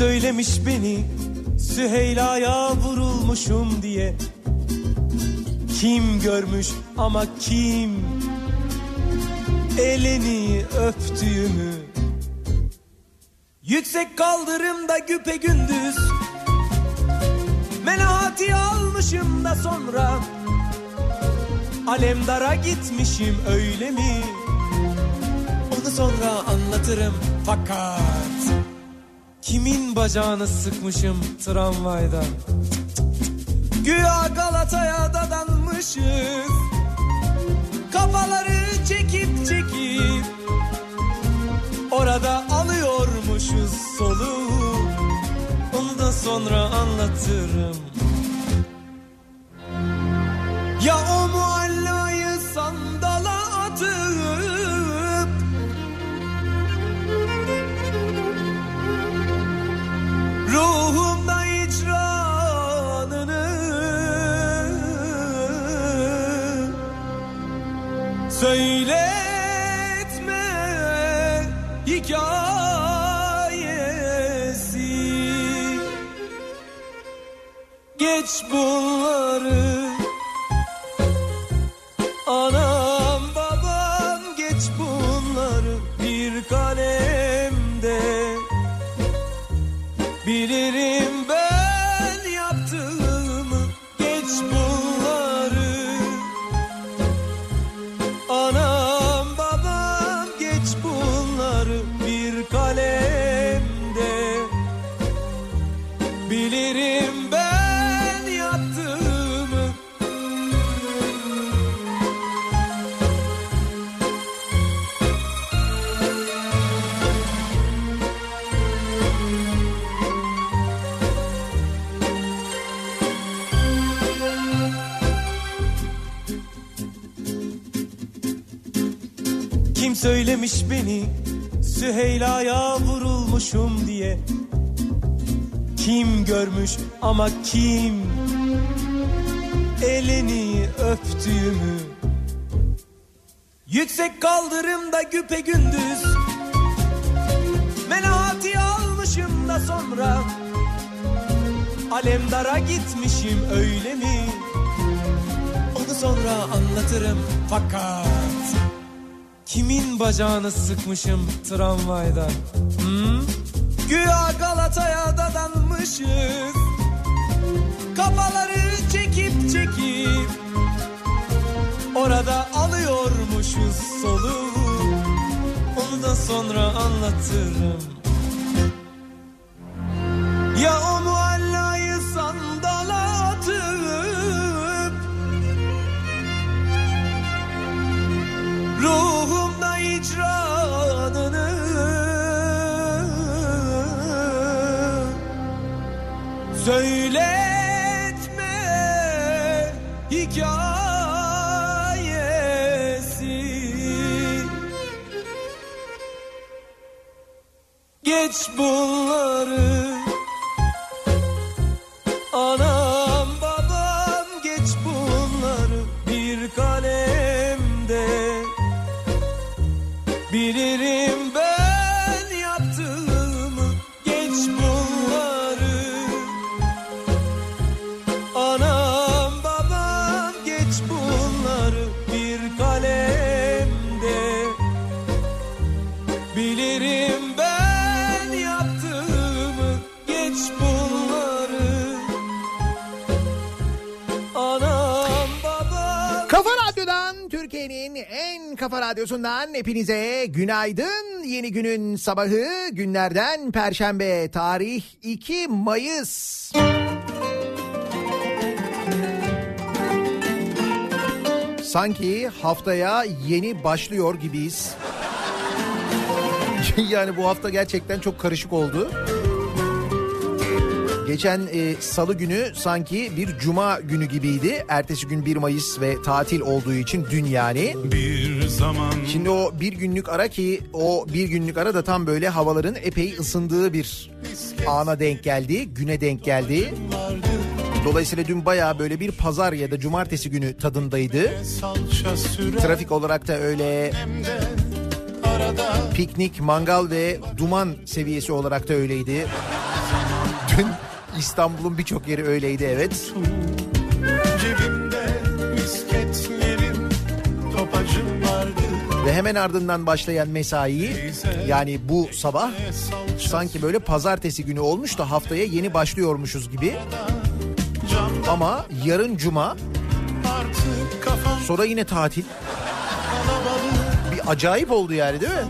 Söylemiş beni Süheyla'ya vurulmuşum diye. Kim görmüş ama kim? Elini öptüğümü. Yüksek kaldırımda güpe gündüz. Menahati almışım da sonra. Alemdara gitmişim öyle mi? Onu sonra anlatırım fakat Kimin bacağını sıkmışım tramvayda? Güya Galata'ya dadanmışız. Kafaları çekip çekip Orada alıyormuşuz soluğu. Onu da sonra anlatırım Geç bunları Söylemiş beni Süheyla'ya vurulmuşum diye. Kim görmüş ama kim? Elini öptüğümü. Yüksek kaldırımda güpe gündüz. Menahati almışım da sonra. Alemdara gitmişim öyle mi? Onu sonra anlatırım fakat Kimin bacağını sıkmışım tramvayda? Hmm? Güya Galata'ya dadanmışız. Kafaları çekip çekip orada alıyormuşuz soluğu. Onu da sonra anlatırım. Ya o Söyletme hikayesi. Geç bunları radyosundan hepinize günaydın. Yeni günün sabahı günlerden Perşembe tarih 2 Mayıs. Sanki haftaya yeni başlıyor gibiyiz. yani bu hafta gerçekten çok karışık oldu. Geçen e, salı günü sanki bir cuma günü gibiydi. Ertesi gün 1 Mayıs ve tatil olduğu için dün yani. Bir zaman Şimdi o bir günlük ara ki o bir günlük ara da tam böyle havaların epey ısındığı bir ana denk geldi. Güne denk geldi. Dolayısıyla dün bayağı böyle bir pazar ya da cumartesi günü tadındaydı. Trafik olarak da öyle piknik, mangal ve duman seviyesi olarak da öyleydi. Dün İstanbul'un birçok yeri öyleydi evet. Ve hemen ardından başlayan mesai yani bu sabah sanki böyle pazartesi günü olmuş da haftaya yeni başlıyormuşuz gibi. Ama yarın cuma sonra yine tatil. Bir acayip oldu yani değil mi?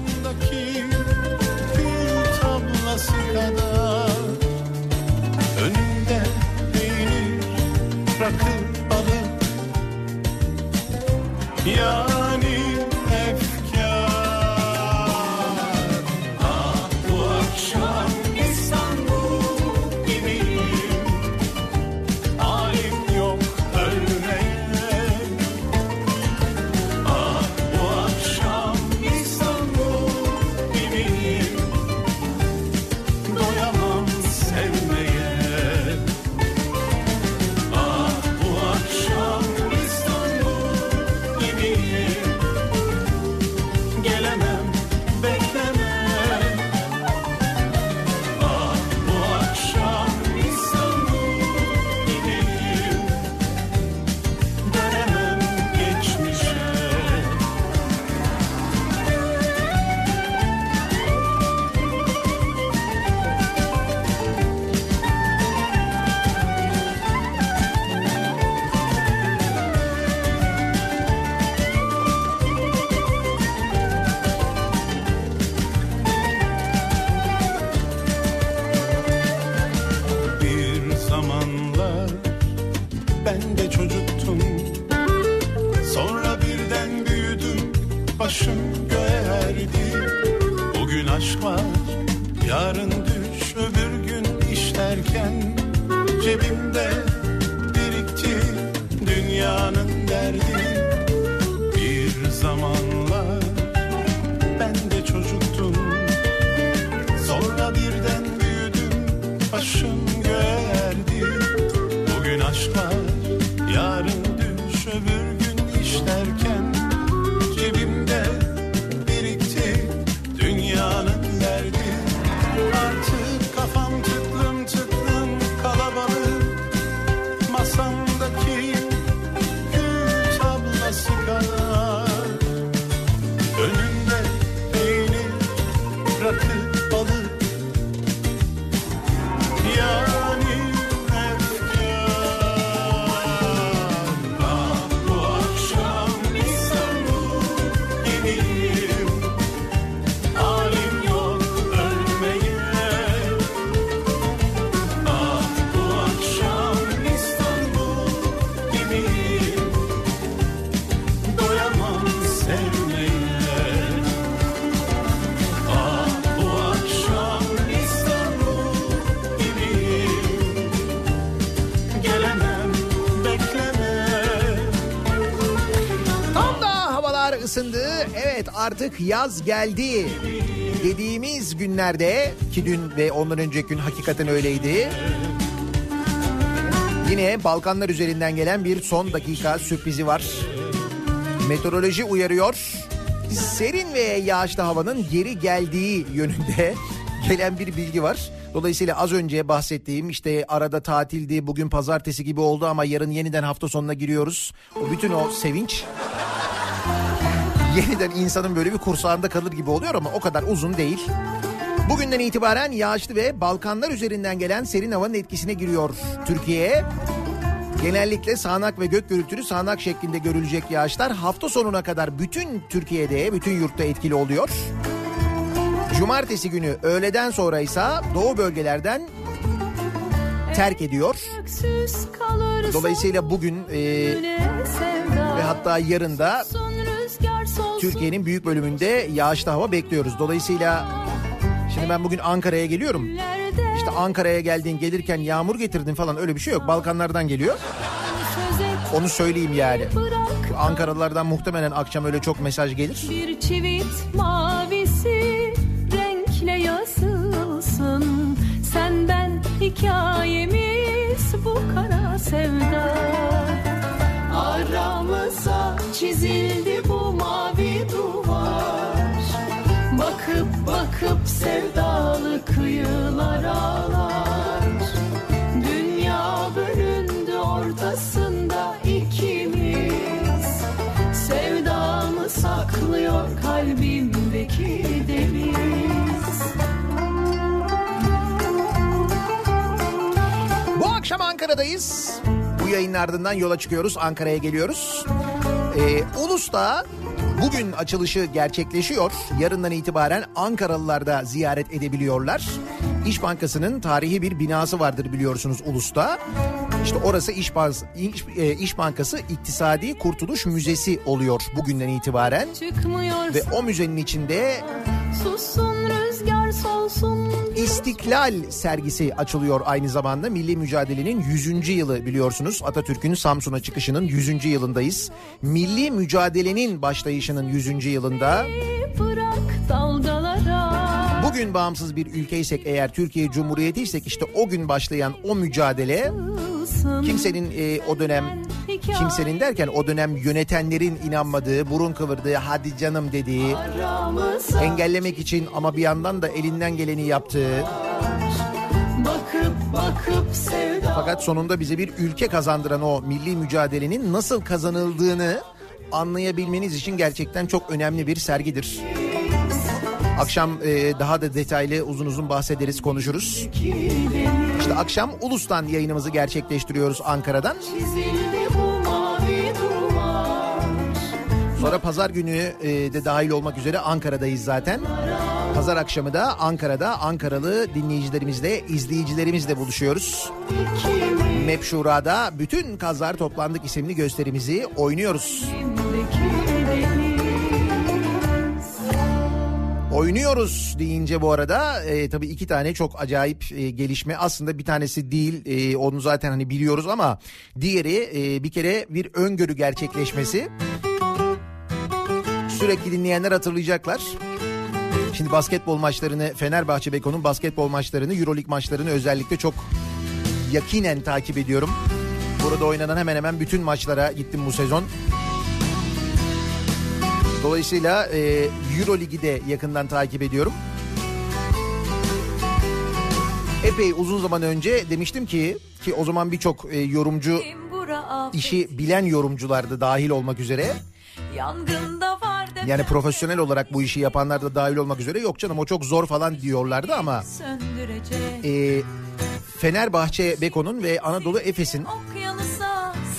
Artık yaz geldi. Dediğimiz günlerde ki dün ve ondan önceki gün hakikaten öyleydi. Yine Balkanlar üzerinden gelen bir son dakika sürprizi var. Meteoroloji uyarıyor. Serin ve yağışlı havanın geri geldiği yönünde gelen bir bilgi var. Dolayısıyla az önce bahsettiğim işte arada tatildi, bugün pazartesi gibi oldu ama yarın yeniden hafta sonuna giriyoruz. O bütün o sevinç yeniden insanın böyle bir kursağında kalır gibi oluyor ama o kadar uzun değil. Bugünden itibaren yağışlı ve Balkanlar üzerinden gelen serin havanın etkisine giriyor Türkiye'ye. Genellikle sağanak ve gök gürültülü sağanak şeklinde görülecek yağışlar hafta sonuna kadar bütün Türkiye'de, bütün yurtta etkili oluyor. Cumartesi günü öğleden sonra ise doğu bölgelerden terk ediyor. Dolayısıyla bugün e, ve hatta yarın da Türkiye'nin büyük bölümünde yağışlı hava bekliyoruz. Dolayısıyla şimdi ben bugün Ankara'ya geliyorum. İşte Ankara'ya geldiğin gelirken yağmur getirdin falan öyle bir şey yok. Balkanlardan geliyor. Onu söyleyeyim yani. Ankaralılardan muhtemelen akşam öyle çok mesaj gelir. Bir çivit mavisi renkle yazılsın Sen ben hikayemiz sevdalı kıyılar ağlar. Dünya bölündü ortasında ikimiz. Sevdamı saklıyor kalbimdeki deniz. Bu akşam Ankara'dayız. Yayının ardından yola çıkıyoruz. Ankara'ya geliyoruz. Ee, Ulus'ta bugün açılışı gerçekleşiyor. Yarından itibaren Ankaralılar da ziyaret edebiliyorlar. İş Bankası'nın tarihi bir binası vardır biliyorsunuz Ulus'ta. İşte orası İş, Baz- İş, e, İş Bankası İktisadi Kurtuluş Müzesi oluyor bugünden itibaren. Ve o müzenin içinde sussun rüzgar solsun İstiklal sergisi açılıyor aynı zamanda. Milli mücadelenin 100. yılı biliyorsunuz. Atatürk'ün Samsun'a çıkışının 100. yılındayız. Milli mücadelenin başlayışının 100. yılında. bırak dalgalara Bugün bağımsız bir ülkeysek eğer Türkiye Cumhuriyeti isek işte o gün başlayan o mücadele kimsenin e, o dönem kimsenin derken o dönem yönetenlerin inanmadığı, burun kıvırdığı, hadi canım dediği, engellemek için ama bir yandan da elinden geleni yaptığı Fakat sonunda bize bir ülke kazandıran o milli mücadelenin nasıl kazanıldığını anlayabilmeniz için gerçekten çok önemli bir sergidir. Akşam e, daha da detaylı uzun uzun bahsederiz, konuşuruz. İşte akşam Ulus'tan yayınımızı gerçekleştiriyoruz Ankara'dan. Sonra pazar günü e, de dahil olmak üzere Ankara'dayız zaten. Pazar akşamı da Ankara'da Ankaralı dinleyicilerimizle, izleyicilerimizle buluşuyoruz. MEP Şura'da bütün kazlar toplandık isimli gösterimizi oynuyoruz. Oynuyoruz deyince bu arada e, tabii iki tane çok acayip e, gelişme aslında bir tanesi değil e, onu zaten hani biliyoruz ama diğeri e, bir kere bir öngörü gerçekleşmesi. Sürekli dinleyenler hatırlayacaklar. Şimdi basketbol maçlarını Fenerbahçe Beko'nun basketbol maçlarını Euroleague maçlarını özellikle çok yakinen takip ediyorum. Burada oynanan hemen hemen bütün maçlara gittim bu sezon. Dolayısıyla e, Euro Ligi de yakından takip ediyorum. Epey uzun zaman önce demiştim ki ki o zaman birçok e, yorumcu işi bilen yorumcular da dahil olmak üzere. Yani profesyonel olarak bu işi yapanlar da dahil olmak üzere. Yok canım o çok zor falan diyorlardı ama e, Fenerbahçe Beko'nun ve Anadolu Efes'in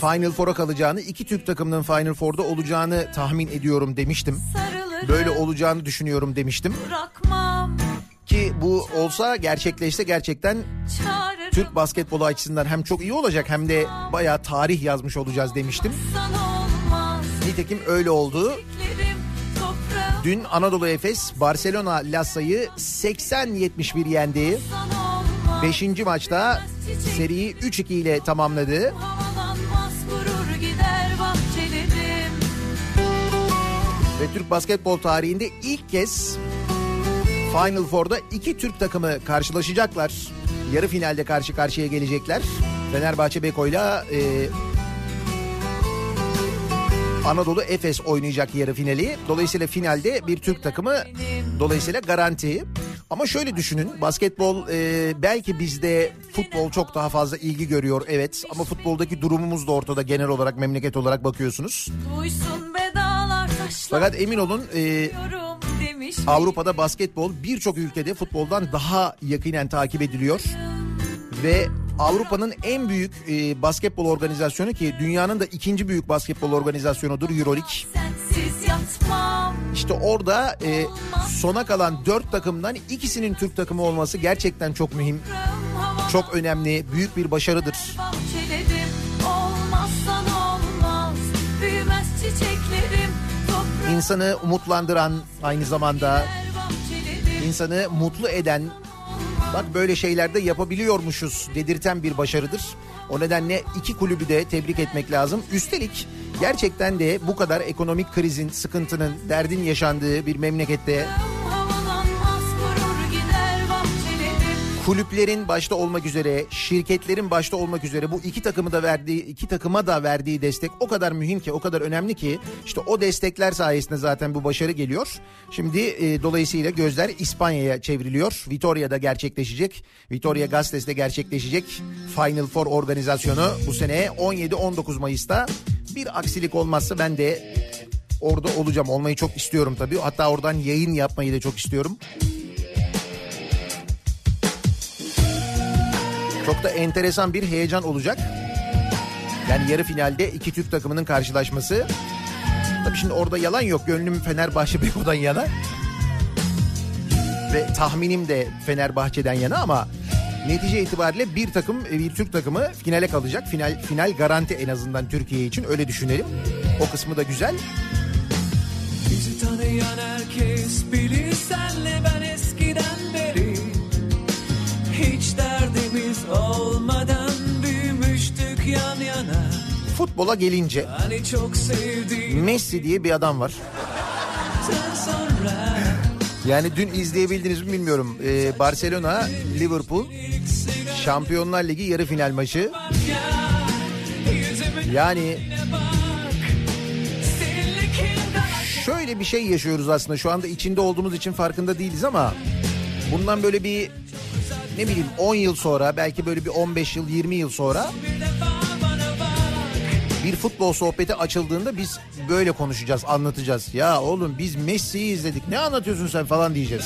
Final Four'a kalacağını, iki Türk takımının Final Four'da olacağını tahmin ediyorum demiştim. Böyle olacağını düşünüyorum demiştim. bırakmam Ki bu olsa gerçekleşse gerçekten çağırırım Türk basketbolu açısından hem çok iyi olacak hem de bayağı tarih yazmış olacağız demiştim. Nitekim öyle oldu. Dün Anadolu Efes Barcelona Lassa'yı 80-71 yendi. sana olmaz 5. maçta seriyi 3-2 ile tamamladı. Ve Türk basketbol tarihinde ilk kez Final Four'da iki Türk takımı karşılaşacaklar. Yarı finalde karşı karşıya gelecekler. Fenerbahçe Beko'yla e, Anadolu Efes oynayacak yarı finali. Dolayısıyla finalde bir Türk takımı dolayısıyla garanti. Ama şöyle düşünün basketbol e, belki bizde futbol çok daha fazla ilgi görüyor evet ama futboldaki durumumuz da ortada genel olarak memleket olarak bakıyorsunuz. Duysun Fakat emin olun e, Avrupa'da basketbol birçok ülkede futboldan daha yakinen takip ediliyor. Ve Avrupa'nın en büyük e, basketbol organizasyonu ki dünyanın da ikinci büyük basketbol organizasyonudur Euroleague. yatmam İşte orada e, sona kalan dört takımdan ikisinin Türk takımı olması gerçekten çok mühim. Çok önemli, büyük bir başarıdır. bahçelerim olmazsan olmaz büyümez toprağım İnsanı umutlandıran aynı zamanda insanı mutlu eden bak böyle şeylerde yapabiliyormuşuz dedirten bir başarıdır. O nedenle iki kulübü de tebrik etmek lazım. Üstelik gerçekten de bu kadar ekonomik krizin, sıkıntının, derdin yaşandığı bir memlekette kulüplerin başta olmak üzere, şirketlerin başta olmak üzere bu iki takımı da verdiği, iki takıma da verdiği destek o kadar mühim ki, o kadar önemli ki işte o destekler sayesinde zaten bu başarı geliyor. Şimdi e, dolayısıyla gözler İspanya'ya çevriliyor. Vitoria'da gerçekleşecek. Vitoria Gasteiz'de gerçekleşecek Final Four organizasyonu bu sene 17-19 Mayıs'ta bir aksilik olmazsa ben de Orada olacağım. Olmayı çok istiyorum tabii. Hatta oradan yayın yapmayı da çok istiyorum. Çok da enteresan bir heyecan olacak. Yani yarı finalde iki Türk takımının karşılaşması. Tabii şimdi orada yalan yok. Gönlüm Fenerbahçe Beko'dan yana. Ve tahminim de Fenerbahçe'den yana ama netice itibariyle bir takım bir Türk takımı finale kalacak. Final final garanti en azından Türkiye için öyle düşünelim. O kısmı da güzel. Bizi tanıyan herkes bilir senle ben eskiden olmadan büyümüştük yan yana Futbola gelince Hani çok sevdiğim Messi diye bir adam var. Yani dün izleyebildiniz mi bilmiyorum. Ee, Barcelona, Liverpool Şampiyonlar Ligi yarı final maçı. Yani şöyle bir şey yaşıyoruz aslında. Şu anda içinde olduğumuz için farkında değiliz ama bundan böyle bir ne bileyim 10 yıl sonra belki böyle bir 15 yıl 20 yıl sonra bir futbol sohbeti açıldığında biz böyle konuşacağız, anlatacağız. Ya oğlum biz Messi'yi izledik. Ne anlatıyorsun sen falan diyeceğiz.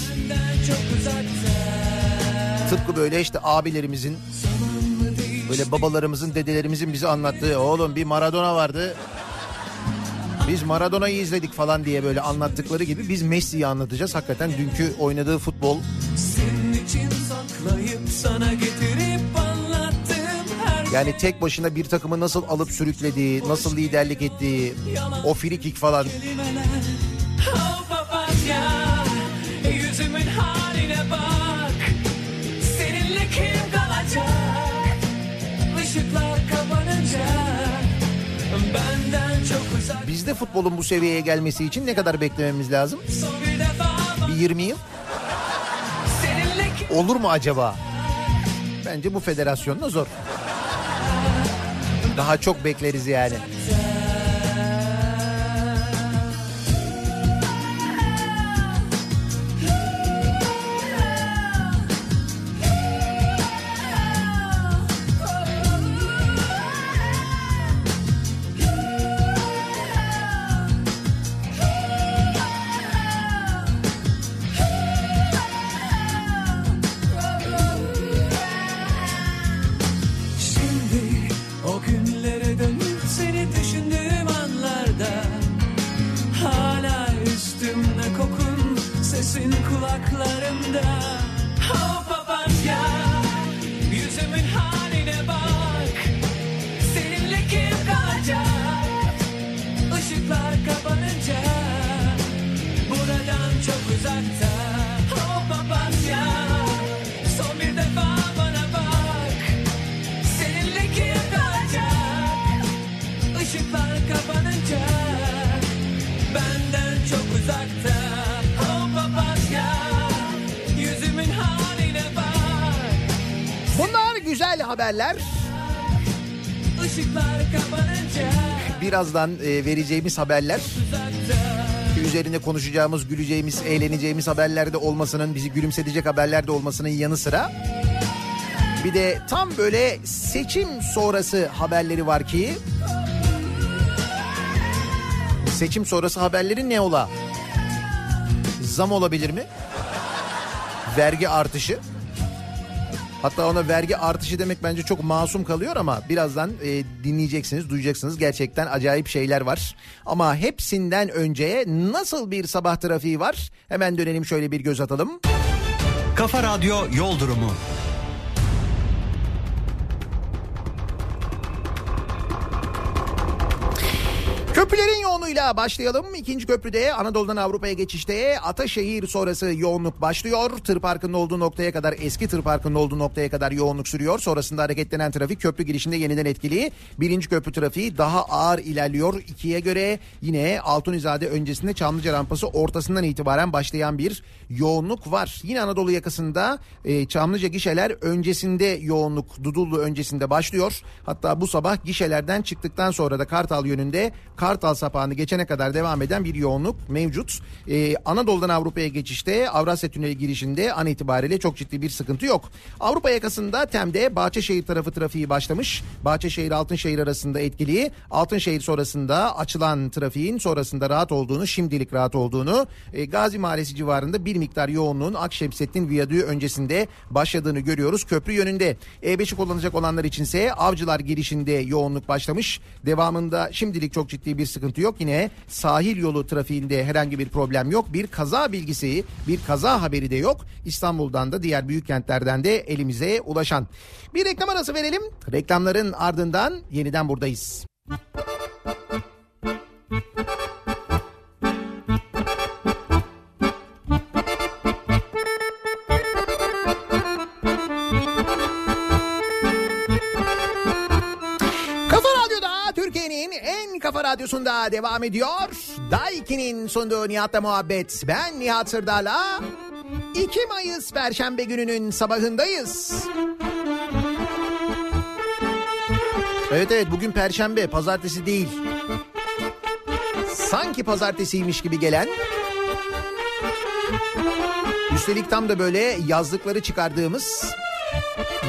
Tıpkı böyle işte abilerimizin böyle babalarımızın, dedelerimizin bize anlattığı oğlum bir Maradona vardı. Biz Maradona'yı izledik falan diye böyle anlattıkları gibi biz Messi'yi anlatacağız. Hakikaten dünkü oynadığı futbol sana getirip anlattım her yani tek başına bir takımı nasıl alıp sürüklediği, nasıl liderlik ettiği, o free kick falan. kelimeler. Oh papatya Yüzümün haline bak. Seninle kim kalacak? Işıklar kapanınca Benden çok uzak. Bizde futbolun bu seviyeye gelmesi için ne kadar beklememiz lazım? Son bir defa Bir 20 yıl? Olur mu acaba? Bence bu federasyonda zor. Daha çok bekleriz yani. Haberler. Birazdan e, vereceğimiz haberler üzerine konuşacağımız, güleceğimiz, eğleneceğimiz haberlerde olmasının, bizi gülümsetecek haberlerde olmasının yanı sıra bir de tam böyle seçim sonrası haberleri var ki seçim sonrası haberleri ne ola? Zam olabilir mi? Vergi artışı. Hatta ona vergi artışı demek bence çok masum kalıyor ama birazdan e, dinleyeceksiniz, duyacaksınız. Gerçekten acayip şeyler var. Ama hepsinden önce nasıl bir sabah trafiği var? Hemen dönelim şöyle bir göz atalım. Kafa Radyo Yol Durumu. Köprülerin yoğunluğuyla başlayalım. İkinci köprüde Anadolu'dan Avrupa'ya geçişte Ataşehir sonrası yoğunluk başlıyor. Tır parkının olduğu noktaya kadar eski tır parkının olduğu noktaya kadar yoğunluk sürüyor. Sonrasında hareketlenen trafik köprü girişinde yeniden etkili. Birinci köprü trafiği daha ağır ilerliyor. İkiye göre yine Altunizade öncesinde Çamlıca rampası ortasından itibaren başlayan bir yoğunluk var. Yine Anadolu yakasında e, Çamlıca gişeler öncesinde yoğunluk Dudullu öncesinde başlıyor. Hatta bu sabah gişelerden çıktıktan sonra da Kartal yönünde Kars Kartal sapağını geçene kadar devam eden bir yoğunluk mevcut. Ee, Anadolu'dan Avrupa'ya geçişte Avrasya Tüneli girişinde an itibariyle çok ciddi bir sıkıntı yok. Avrupa yakasında Tem'de Bahçeşehir tarafı trafiği başlamış. Bahçeşehir Altınşehir arasında etkili. Altınşehir sonrasında açılan trafiğin sonrasında rahat olduğunu, şimdilik rahat olduğunu, e, Gazi Mahallesi civarında bir miktar yoğunluğun Akşemsettin Viyadüğü öncesinde başladığını görüyoruz köprü yönünde. E5'i kullanacak olanlar içinse Avcılar girişinde yoğunluk başlamış. Devamında şimdilik çok ciddi bir sıkıntı yok. Yine sahil yolu trafiğinde herhangi bir problem yok. Bir kaza bilgisi, bir kaza haberi de yok. İstanbul'dan da diğer büyük kentlerden de elimize ulaşan. Bir reklam arası verelim. Reklamların ardından yeniden buradayız. Radyosunda devam ediyor. Daiki'nin sunduğu Nihat'la muhabbet. Ben Nihat Sırdar'la 2 Mayıs Perşembe gününün sabahındayız. Evet evet bugün Perşembe, pazartesi değil. Sanki pazartesiymiş gibi gelen Üstelik tam da böyle yazlıkları çıkardığımız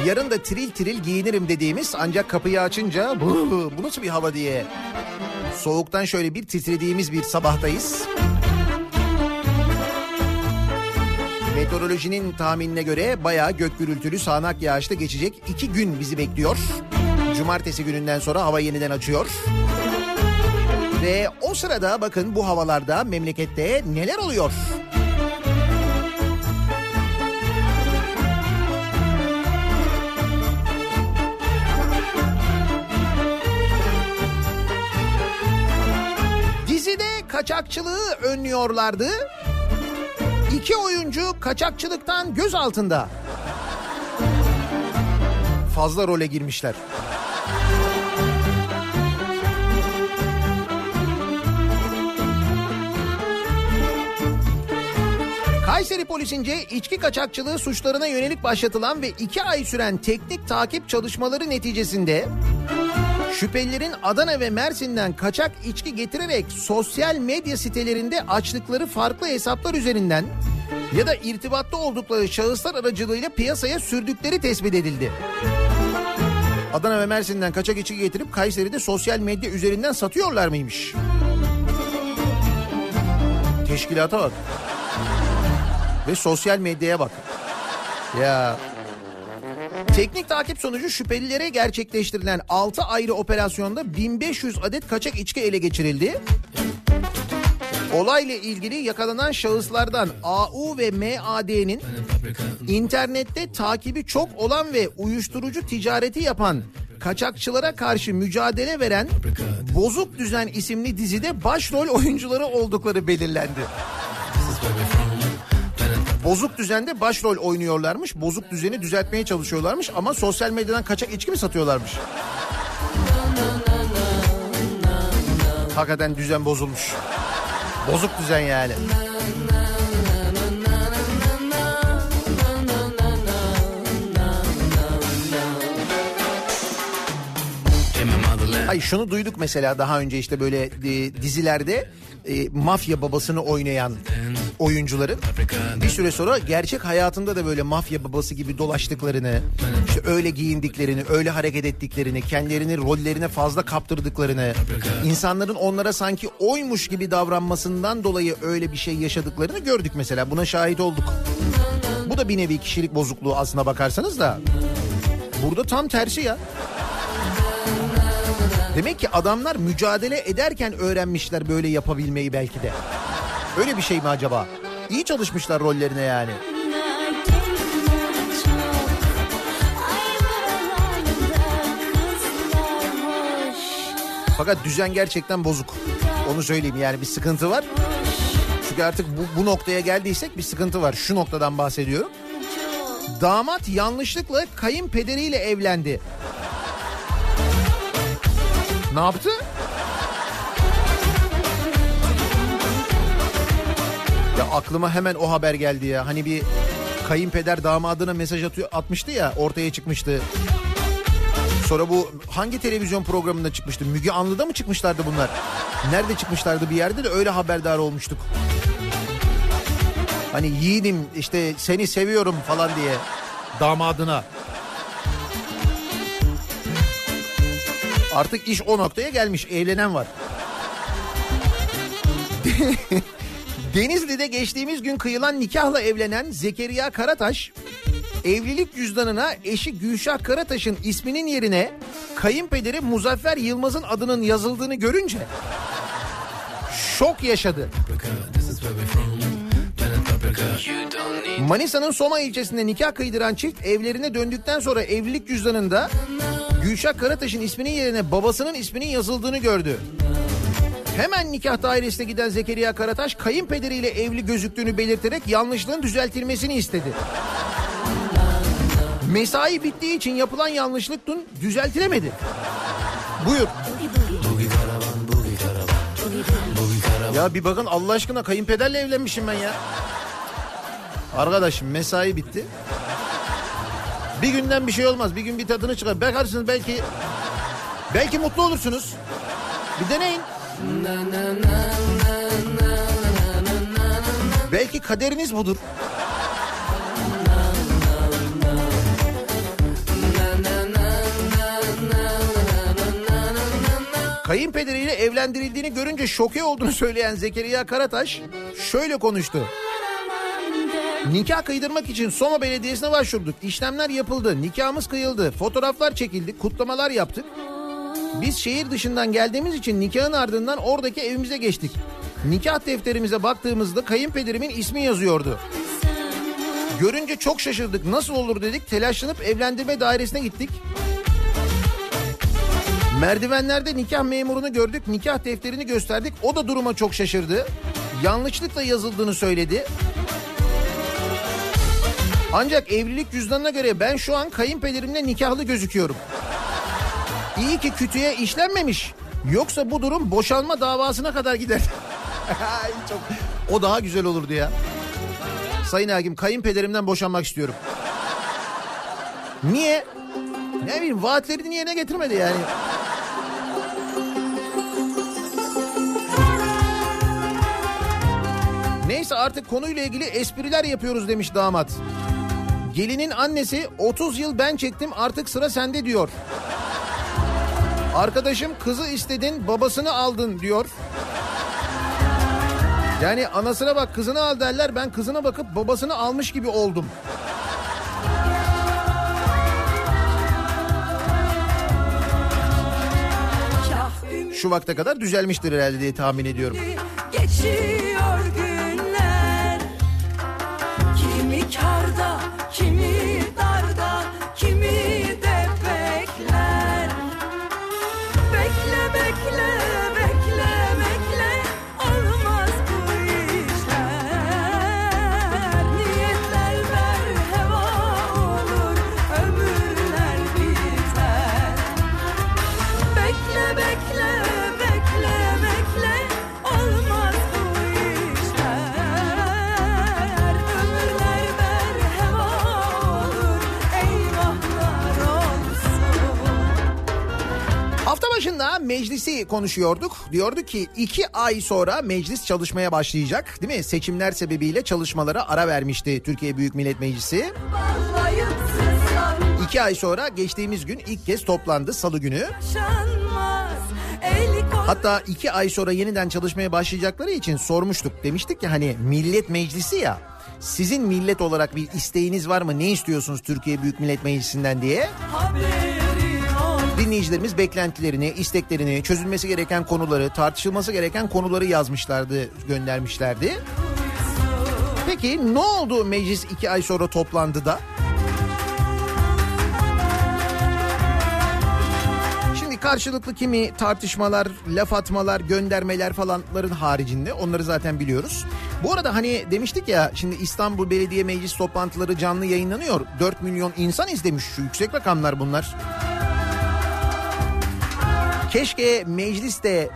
yarın da tril tril giyinirim dediğimiz ancak kapıyı açınca bu, bu nasıl bir hava diye soğuktan şöyle bir titrediğimiz bir sabahtayız. Meteorolojinin tahminine göre bayağı gök gürültülü sağanak yağışta geçecek iki gün bizi bekliyor. Cumartesi gününden sonra hava yeniden açıyor. Ve o sırada bakın bu havalarda memlekette neler oluyor? Kaçakçılığı önlüyorlardı. İki oyuncu kaçakçılıktan göz altında. Fazla role girmişler. Kayseri polisince içki kaçakçılığı suçlarına yönelik başlatılan ve iki ay süren teknik takip çalışmaları neticesinde Şüphelilerin Adana ve Mersin'den kaçak içki getirerek sosyal medya sitelerinde açtıkları farklı hesaplar üzerinden ya da irtibatta oldukları şahıslar aracılığıyla piyasaya sürdükleri tespit edildi. Adana ve Mersin'den kaçak içki getirip Kayseri'de sosyal medya üzerinden satıyorlar mıymış? Teşkilata bak. Ve sosyal medyaya bak. Ya Teknik takip sonucu şüphelilere gerçekleştirilen 6 ayrı operasyonda 1500 adet kaçak içki ele geçirildi. Olayla ilgili yakalanan şahıslardan AU ve MAD'nin internette takibi çok olan ve uyuşturucu ticareti yapan kaçakçılara karşı mücadele veren Bozuk Düzen isimli dizide başrol oyuncuları oldukları belirlendi. Bozuk düzende başrol oynuyorlarmış. Bozuk düzeni düzeltmeye çalışıyorlarmış ama sosyal medyadan kaçak içki mi satıyorlarmış? Hakikaten düzen bozulmuş. Bozuk düzen yani. Ay şunu duyduk mesela daha önce işte böyle e, dizilerde e, mafya babasını oynayan oyuncuların bir süre sonra gerçek hayatında da böyle mafya babası gibi dolaştıklarını, işte öyle giyindiklerini, öyle hareket ettiklerini, kendilerini rollerine fazla kaptırdıklarını, insanların onlara sanki oymuş gibi davranmasından dolayı öyle bir şey yaşadıklarını gördük mesela. Buna şahit olduk. Bu da bir nevi kişilik bozukluğu aslına bakarsanız da. Burada tam tersi ya. Demek ki adamlar mücadele ederken öğrenmişler böyle yapabilmeyi belki de. Öyle bir şey mi acaba? İyi çalışmışlar rollerine yani. Fakat düzen gerçekten bozuk. Onu söyleyeyim yani bir sıkıntı var. Çünkü artık bu, bu noktaya geldiysek bir sıkıntı var. Şu noktadan bahsediyorum. Damat yanlışlıkla kayınpederiyle evlendi. Ne yaptı? Ya aklıma hemen o haber geldi ya. Hani bir kayınpeder damadına mesaj atıyor atmıştı ya ortaya çıkmıştı. Sonra bu hangi televizyon programında çıkmıştı? Müge Anlı'da mı çıkmışlardı bunlar? Nerede çıkmışlardı bir yerde de öyle haberdar olmuştuk. Hani yiğidim işte seni seviyorum falan diye damadına. Artık iş o noktaya gelmiş. Evlenen var. Denizli'de geçtiğimiz gün kıyılan nikahla evlenen Zekeriya Karataş evlilik cüzdanına eşi Gülşah Karataş'ın isminin yerine kayınpederi Muzaffer Yılmaz'ın adının yazıldığını görünce şok yaşadı. Manisa'nın Soma ilçesinde nikah kıydıran çift evlerine döndükten sonra evlilik cüzdanında Gülşah Karataş'ın isminin yerine babasının isminin yazıldığını gördü. Hemen nikah dairesine giden Zekeriya Karataş kayınpederiyle evli gözüktüğünü belirterek yanlışlığın düzeltilmesini istedi. Mesai bittiği için yapılan yanlışlık dün düzeltilemedi. Buyur. Ya bir bakın Allah aşkına kayınpederle evlenmişim ben ya. Arkadaşım mesai bitti. Bir günden bir şey olmaz. Bir gün bir tadını çıkar. Bakarsınız belki belki mutlu olursunuz. Bir deneyin. Belki kaderiniz budur. Kayınpederiyle evlendirildiğini görünce şoke olduğunu söyleyen Zekeriya Karataş şöyle konuştu. Nikah kıydırmak için Soma Belediyesi'ne başvurduk. İşlemler yapıldı. Nikahımız kıyıldı. Fotoğraflar çekildi. Kutlamalar yaptık. Biz şehir dışından geldiğimiz için nikahın ardından oradaki evimize geçtik. Nikah defterimize baktığımızda kayınpederimin ismi yazıyordu. Görünce çok şaşırdık. Nasıl olur dedik. Telaşlanıp evlendirme dairesine gittik. Merdivenlerde nikah memurunu gördük. Nikah defterini gösterdik. O da duruma çok şaşırdı. Yanlışlıkla yazıldığını söyledi. Ancak evlilik cüzdanına göre ben şu an kayınpederimle nikahlı gözüküyorum. İyi ki kütüye işlenmemiş. Yoksa bu durum boşanma davasına kadar gider. Çok... O daha güzel olurdu ya. Sayın Hakim kayınpederimden boşanmak istiyorum. Niye? Ne bileyim vaatlerini yerine getirmedi yani. Neyse artık konuyla ilgili espriler yapıyoruz demiş damat. Gelinin annesi 30 yıl ben çektim artık sıra sende diyor. Arkadaşım kızı istedin babasını aldın diyor. Yani anasına bak kızını al derler ben kızına bakıp babasını almış gibi oldum. Şu vakte kadar düzelmiştir herhalde diye tahmin ediyorum. geçiyor günler Kimi karda, kimi meclisi konuşuyorduk. Diyorduk ki iki ay sonra meclis çalışmaya başlayacak. Değil mi? Seçimler sebebiyle çalışmalara ara vermişti Türkiye Büyük Millet Meclisi. İki ay sonra geçtiğimiz gün ilk kez toplandı salı günü. Hatta iki ay sonra yeniden çalışmaya başlayacakları için sormuştuk. Demiştik ki hani millet meclisi ya. Sizin millet olarak bir isteğiniz var mı? Ne istiyorsunuz Türkiye Büyük Millet Meclisi'nden diye? haberi Dinleyicilerimiz beklentilerini, isteklerini, çözülmesi gereken konuları, tartışılması gereken konuları yazmışlardı, göndermişlerdi. Peki ne oldu meclis iki ay sonra toplandı da? Şimdi karşılıklı kimi tartışmalar, laf atmalar, göndermeler falanların haricinde onları zaten biliyoruz. Bu arada hani demiştik ya şimdi İstanbul Belediye Meclis toplantıları canlı yayınlanıyor. 4 milyon insan izlemiş şu yüksek rakamlar bunlar. Keşke mecliste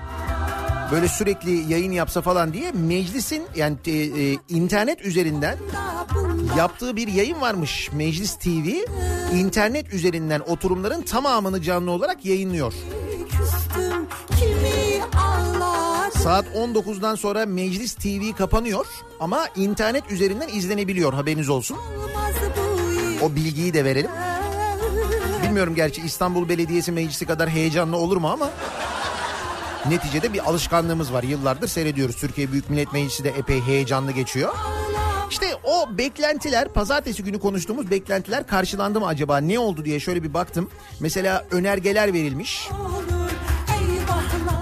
böyle sürekli yayın yapsa falan diye meclisin yani e, e, internet üzerinden yaptığı bir yayın varmış. Meclis TV internet üzerinden oturumların tamamını canlı olarak yayınlıyor. Saat 19'dan sonra Meclis TV kapanıyor ama internet üzerinden izlenebiliyor haberiniz olsun. O bilgiyi de verelim. Bilmiyorum gerçi İstanbul Belediyesi Meclisi kadar heyecanlı olur mu ama neticede bir alışkanlığımız var. Yıllardır seyrediyoruz. Türkiye Büyük Millet Meclisi de epey heyecanlı geçiyor. İşte o beklentiler pazartesi günü konuştuğumuz beklentiler karşılandı mı acaba ne oldu diye şöyle bir baktım. Mesela önergeler verilmiş.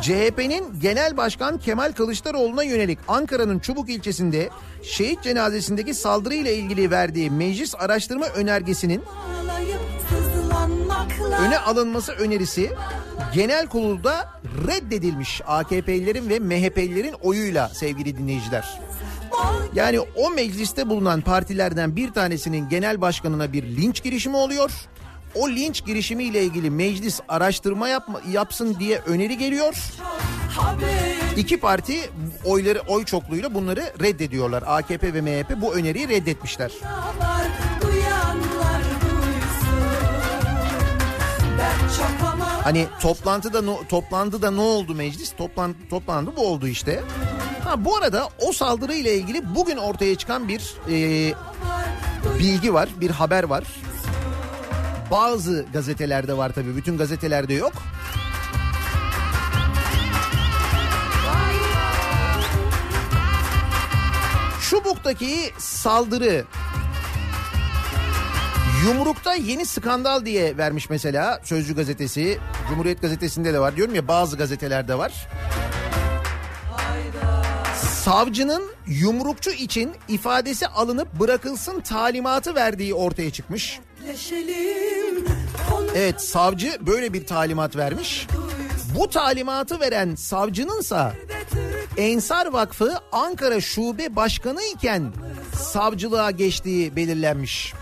CHP'nin Genel Başkan Kemal Kılıçdaroğlu'na yönelik Ankara'nın Çubuk ilçesinde şehit cenazesindeki saldırıyla ilgili verdiği meclis araştırma önergesinin öne alınması önerisi genel kurulda reddedilmiş AKP'lilerin ve MHP'lilerin oyuyla sevgili dinleyiciler. Yani o mecliste bulunan partilerden bir tanesinin genel başkanına bir linç girişimi oluyor. O linç girişimiyle ilgili meclis araştırma yapma, yapsın diye öneri geliyor. İki parti oyları oy çokluğuyla bunları reddediyorlar. AKP ve MHP bu öneriyi reddetmişler. Hani toplantıda no, toplantıda ne oldu meclis? Toplan, toplandı bu oldu işte. Ha bu arada o saldırı ile ilgili bugün ortaya çıkan bir e, bilgi var, bir haber var. Bazı gazetelerde var tabii, bütün gazetelerde yok. Çubuk'taki saldırı Yumrukta yeni skandal diye vermiş mesela Sözcü gazetesi. Cumhuriyet gazetesinde de var. Diyorum ya bazı gazetelerde var. Savcının yumrukçu için ifadesi alınıp bırakılsın talimatı verdiği ortaya çıkmış. Evet savcı böyle bir talimat vermiş. Bu talimatı veren savcınınsa Ensar Vakfı Ankara Şube Başkanı iken savcılığa geçtiği belirlenmiş.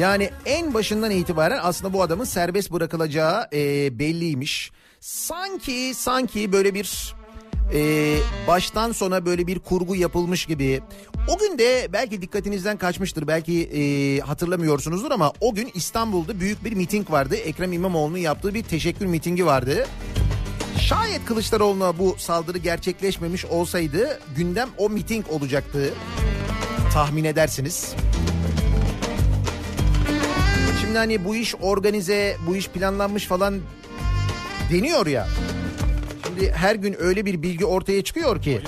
Yani en başından itibaren aslında bu adamın serbest bırakılacağı e, belliymiş. Sanki sanki böyle bir e, baştan sona böyle bir kurgu yapılmış gibi. O gün de belki dikkatinizden kaçmıştır belki e, hatırlamıyorsunuzdur ama o gün İstanbul'da büyük bir miting vardı. Ekrem İmamoğlu'nun yaptığı bir teşekkür mitingi vardı. Şayet Kılıçdaroğlu'na bu saldırı gerçekleşmemiş olsaydı gündem o miting olacaktı. Tahmin edersiniz. Şimdi hani bu iş organize, bu iş planlanmış falan deniyor ya. Şimdi her gün öyle bir bilgi ortaya çıkıyor ki.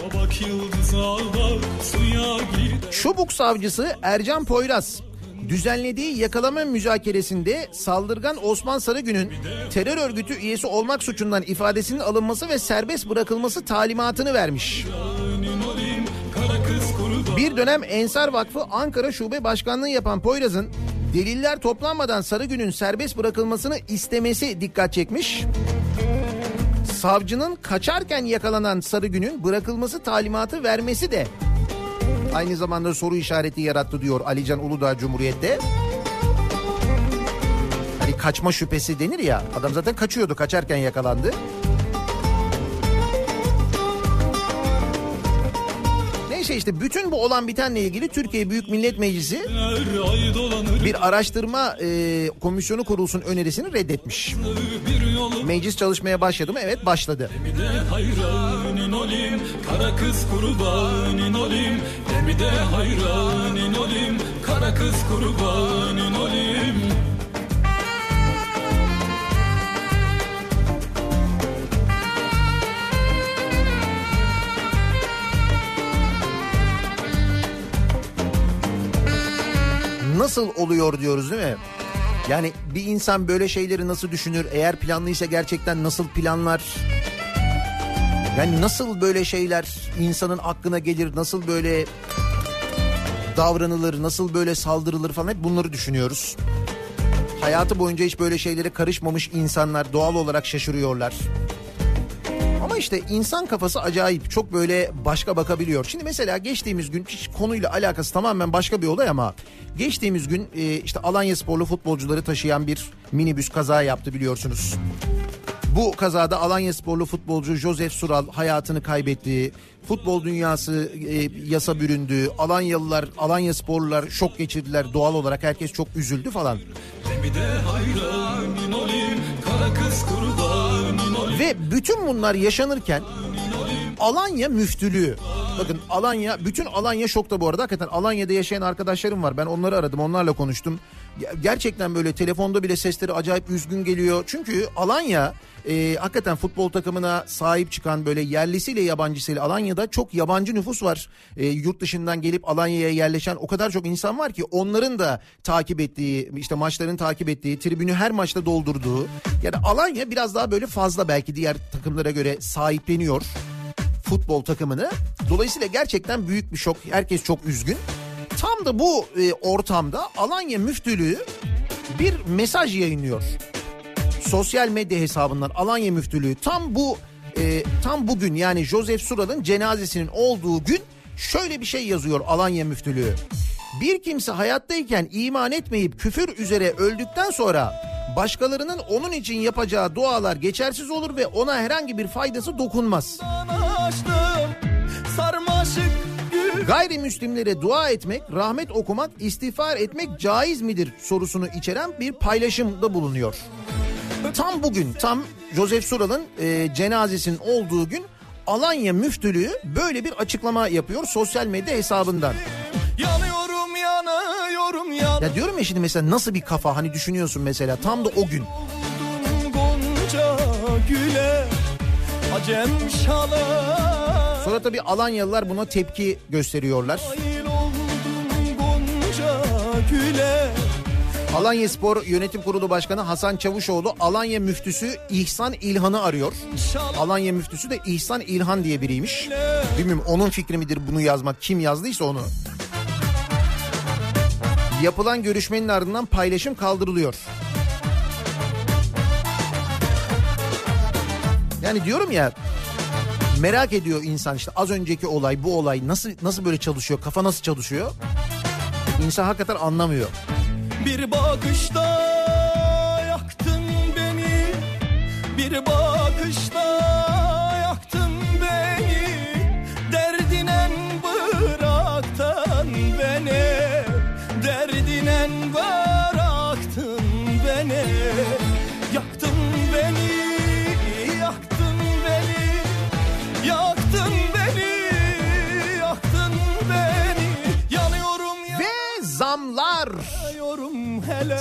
Çubuk savcısı Ercan Poyraz düzenlediği yakalama müzakeresinde saldırgan Osman Sarıgün'ün terör örgütü üyesi olmak suçundan ifadesinin alınması ve serbest bırakılması talimatını vermiş. Bir dönem Ensar Vakfı Ankara Şube Başkanlığı yapan Poyraz'ın deliller toplanmadan Sarıgün'ün serbest bırakılmasını istemesi dikkat çekmiş. Savcının kaçarken yakalanan Sarıgün'ün bırakılması talimatı vermesi de aynı zamanda soru işareti yarattı diyor Alican Uludağ Cumhuriyet'te. Hani kaçma şüphesi denir ya adam zaten kaçıyordu kaçarken yakalandı. Neyse işte bütün bu olan bitenle ilgili Türkiye Büyük Millet Meclisi bir araştırma e, komisyonu kurulsun önerisini reddetmiş. Meclis çalışmaya başladı mı? Evet başladı. Kara kız kurbanın olayım Bir de hayranın olayım Kara kız kurbanın olayım Nasıl oluyor diyoruz değil mi? Yani bir insan böyle şeyleri nasıl düşünür? Eğer planlıysa gerçekten nasıl planlar? Yani nasıl böyle şeyler insanın aklına gelir? Nasıl böyle davranılır? Nasıl böyle saldırılır falan hep bunları düşünüyoruz. Hayatı boyunca hiç böyle şeylere karışmamış insanlar doğal olarak şaşırıyorlar. İşte insan kafası acayip çok böyle başka bakabiliyor. Şimdi mesela geçtiğimiz gün hiç konuyla alakası tamamen başka bir olay ama geçtiğimiz gün e, işte Alanya sporlu futbolcuları taşıyan bir minibüs kaza yaptı biliyorsunuz. Bu kazada Alanya sporlu futbolcu Josef Sural hayatını kaybetti. Futbol dünyası e, yasa büründü. Alanyalılar, Alanya sporlular şok geçirdiler. Doğal olarak herkes çok üzüldü falan. Ve bütün bunlar yaşanırken Alanya müftülüğü. Bakın Alanya, bütün Alanya şokta bu arada. Hakikaten Alanya'da yaşayan arkadaşlarım var. Ben onları aradım, onlarla konuştum. Ge- Gerçekten böyle telefonda bile sesleri acayip üzgün geliyor. Çünkü Alanya e, hakikaten futbol takımına sahip çıkan böyle yerlisiyle yabancısıyla Alanya'da çok yabancı nüfus var. E, yurt dışından gelip Alanya'ya yerleşen o kadar çok insan var ki onların da takip ettiği, işte maçların takip ettiği, tribünü her maçta doldurduğu. Yani Alanya biraz daha böyle fazla belki diğer takımlara göre sahipleniyor futbol takımını. Dolayısıyla gerçekten büyük bir şok. Herkes çok üzgün. Tam da bu e, ortamda Alanya Müftülüğü bir mesaj yayınlıyor. Sosyal medya hesabından Alanya Müftülüğü tam bu e, tam bugün yani Josef Sural'ın cenazesinin olduğu gün şöyle bir şey yazıyor Alanya Müftülüğü. Bir kimse hayattayken iman etmeyip küfür üzere öldükten sonra başkalarının onun için yapacağı dualar geçersiz olur ve ona herhangi bir faydası dokunmaz. açtım Gayrimüslimlere dua etmek, rahmet okumak, istiğfar etmek caiz midir sorusunu içeren bir paylaşımda bulunuyor. Tam bugün, tam Josef Sural'ın e, cenazesinin olduğu gün Alanya Müftülüğü böyle bir açıklama yapıyor sosyal medya hesabından. yanıyorum yanıyorum yanıyorum Ya diyorum ya şimdi mesela nasıl bir kafa hani düşünüyorsun mesela tam da o gün. Gonca güle Acem şala Sonra tabii Alanyalılar buna tepki gösteriyorlar. Alanya Spor Yönetim Kurulu Başkanı Hasan Çavuşoğlu Alanya Müftüsü İhsan İlhan'ı arıyor. Alanya Müftüsü de İhsan İlhan diye biriymiş. Bilmiyorum onun fikri midir bunu yazmak kim yazdıysa onu. Yapılan görüşmenin ardından paylaşım kaldırılıyor. Yani diyorum ya merak ediyor insan işte az önceki olay bu olay nasıl nasıl böyle çalışıyor kafa nasıl çalışıyor? İnsan hakikaten anlamıyor. Bir bakışta yaktın beni Bir bakışta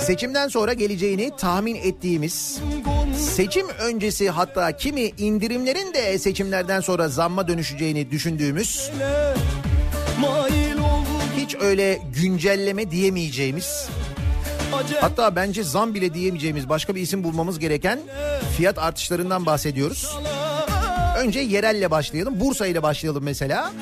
Seçimden sonra geleceğini tahmin ettiğimiz seçim öncesi hatta kimi indirimlerin de seçimlerden sonra zamma dönüşeceğini düşündüğümüz hiç öyle güncelleme diyemeyeceğimiz hatta bence zam bile diyemeyeceğimiz başka bir isim bulmamız gereken fiyat artışlarından bahsediyoruz. Önce yerelle başlayalım. Bursa ile başlayalım mesela.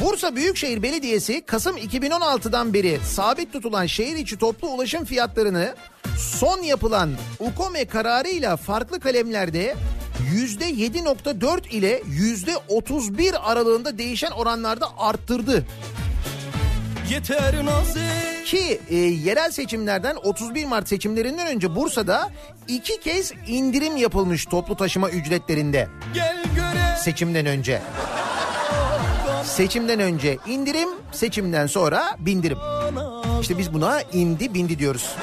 Bursa Büyükşehir Belediyesi Kasım 2016'dan beri sabit tutulan şehir içi toplu ulaşım fiyatlarını son yapılan UKOME kararıyla farklı kalemlerde %7.4 ile %31 aralığında değişen oranlarda arttırdı. yeter nazik Ki e, yerel seçimlerden 31 Mart seçimlerinden önce Bursa'da iki kez indirim yapılmış toplu taşıma ücretlerinde seçimden önce. Seçimden önce indirim, seçimden sonra bindirim. İşte biz buna indi bindi diyoruz.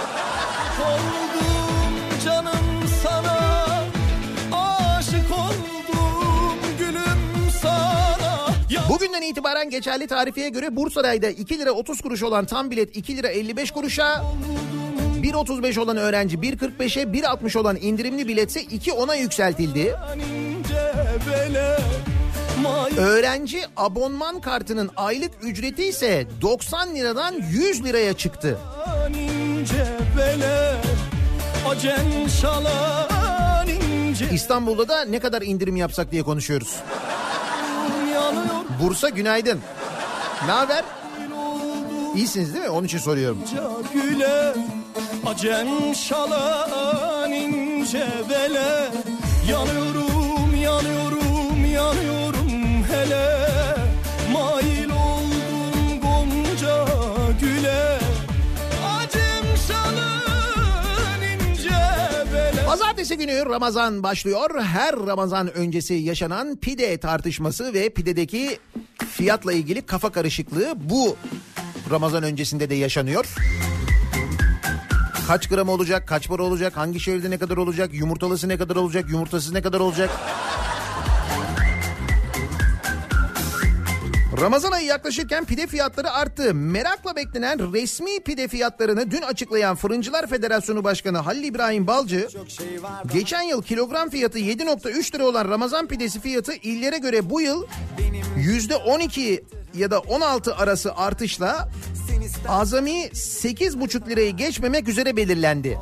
Bugünden itibaren geçerli tarifeye göre Bursa'da 2 lira 30 kuruş olan tam bilet 2 lira 55 kuruşa 1.35 olan öğrenci 1.45'e 1.60 olan indirimli biletse 2.10'a yükseltildi. Öğrenci abonman kartının aylık ücreti ise 90 liradan 100 liraya çıktı. İstanbul'da da ne kadar indirim yapsak diye konuşuyoruz. Bursa günaydın. Ne haber? İyisiniz değil mi? Onun için soruyorum. güle Acem şalan ince bele yanıyorum bele Mail oldum gonca güle Acem şalın ince bele Pazartesi günü Ramazan başlıyor. Her Ramazan öncesi yaşanan pide tartışması ve pidedeki fiyatla ilgili kafa karışıklığı bu Ramazan öncesinde de yaşanıyor. Kaç gram olacak, kaç para olacak, hangi şehirde ne kadar olacak, yumurtalısı ne kadar olacak, yumurtasız ne kadar olacak? Ramazan ayı yaklaşırken pide fiyatları arttı. Merakla beklenen resmi pide fiyatlarını dün açıklayan Fırıncılar Federasyonu Başkanı Halil İbrahim Balcı, geçen yıl kilogram fiyatı 7.3 lira olan Ramazan pidesi fiyatı illere göre bu yıl %12 ya da 16 arası artışla azami 8,5 lirayı geçmemek üzere belirlendi.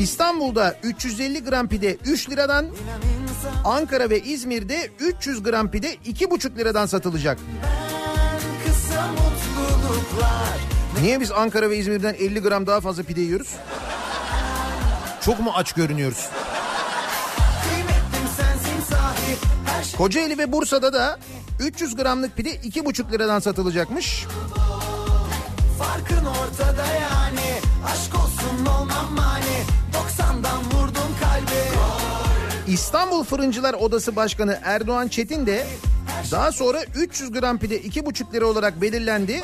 İstanbul'da 350 gram pide 3 liradan, Ankara ve İzmir'de 300 gram pide 2,5 liradan satılacak. Niye biz Ankara ve İzmir'den 50 gram daha fazla pide yiyoruz? Çok mu aç görünüyoruz? Kocaeli ve Bursa'da da 300 gramlık pide 2,5 liradan satılacakmış. Farkın ortada yani Aşk olsun olmam mani 90'dan vurdum kalbi İstanbul Fırıncılar Odası Başkanı Erdoğan Çetin de daha sonra 300 gram pide 2,5 lira olarak belirlendi.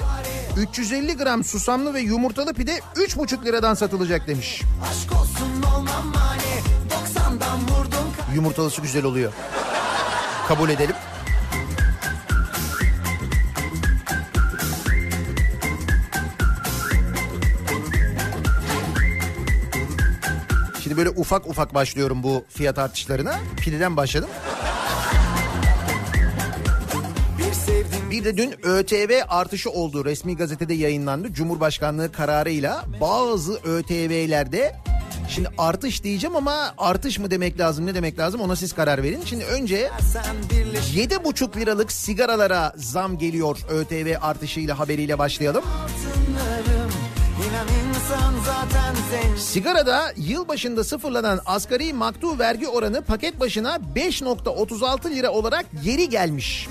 350 gram susamlı ve yumurtalı pide 3,5 liradan satılacak demiş. Aşk olsun olmam mani 90'dan vurdum Yumurtalısı güzel oluyor. Kabul edelim. Şimdi böyle ufak ufak başlıyorum bu fiyat artışlarına. Pideden başladım. Bir de dün ÖTV artışı oldu. Resmi gazetede yayınlandı. Cumhurbaşkanlığı kararıyla bazı ÖTV'lerde Şimdi artış diyeceğim ama artış mı demek lazım ne demek lazım ona siz karar verin. Şimdi önce sen birleş 7,5 liralık sigaralara zam geliyor ÖTV artışıyla haberiyle başlayalım. altınlarım Sigarada yıl başında sıfırlanan asgari maktu vergi oranı paket başına 5.36 lira olarak geri gelmiş.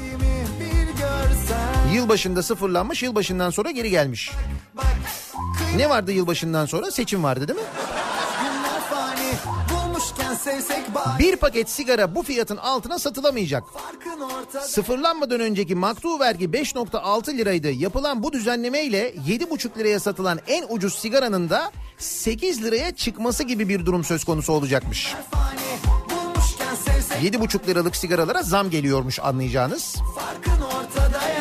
Yıl başında sıfırlanmış, yıl başından sonra geri gelmiş. Ne vardı yıl başından sonra? Seçim vardı değil mi? Bir paket sigara bu fiyatın altına satılamayacak. Sıfırlanmadan önceki maktu vergi 5.6 liraydı. Yapılan bu düzenleme ile 7.5 liraya satılan en ucuz sigaranın da 8 liraya çıkması gibi bir durum söz konusu olacakmış. fani Bulmuşken sevsek 7,5 liralık sigaralara zam geliyormuş anlayacağınız. Farkın ortada yani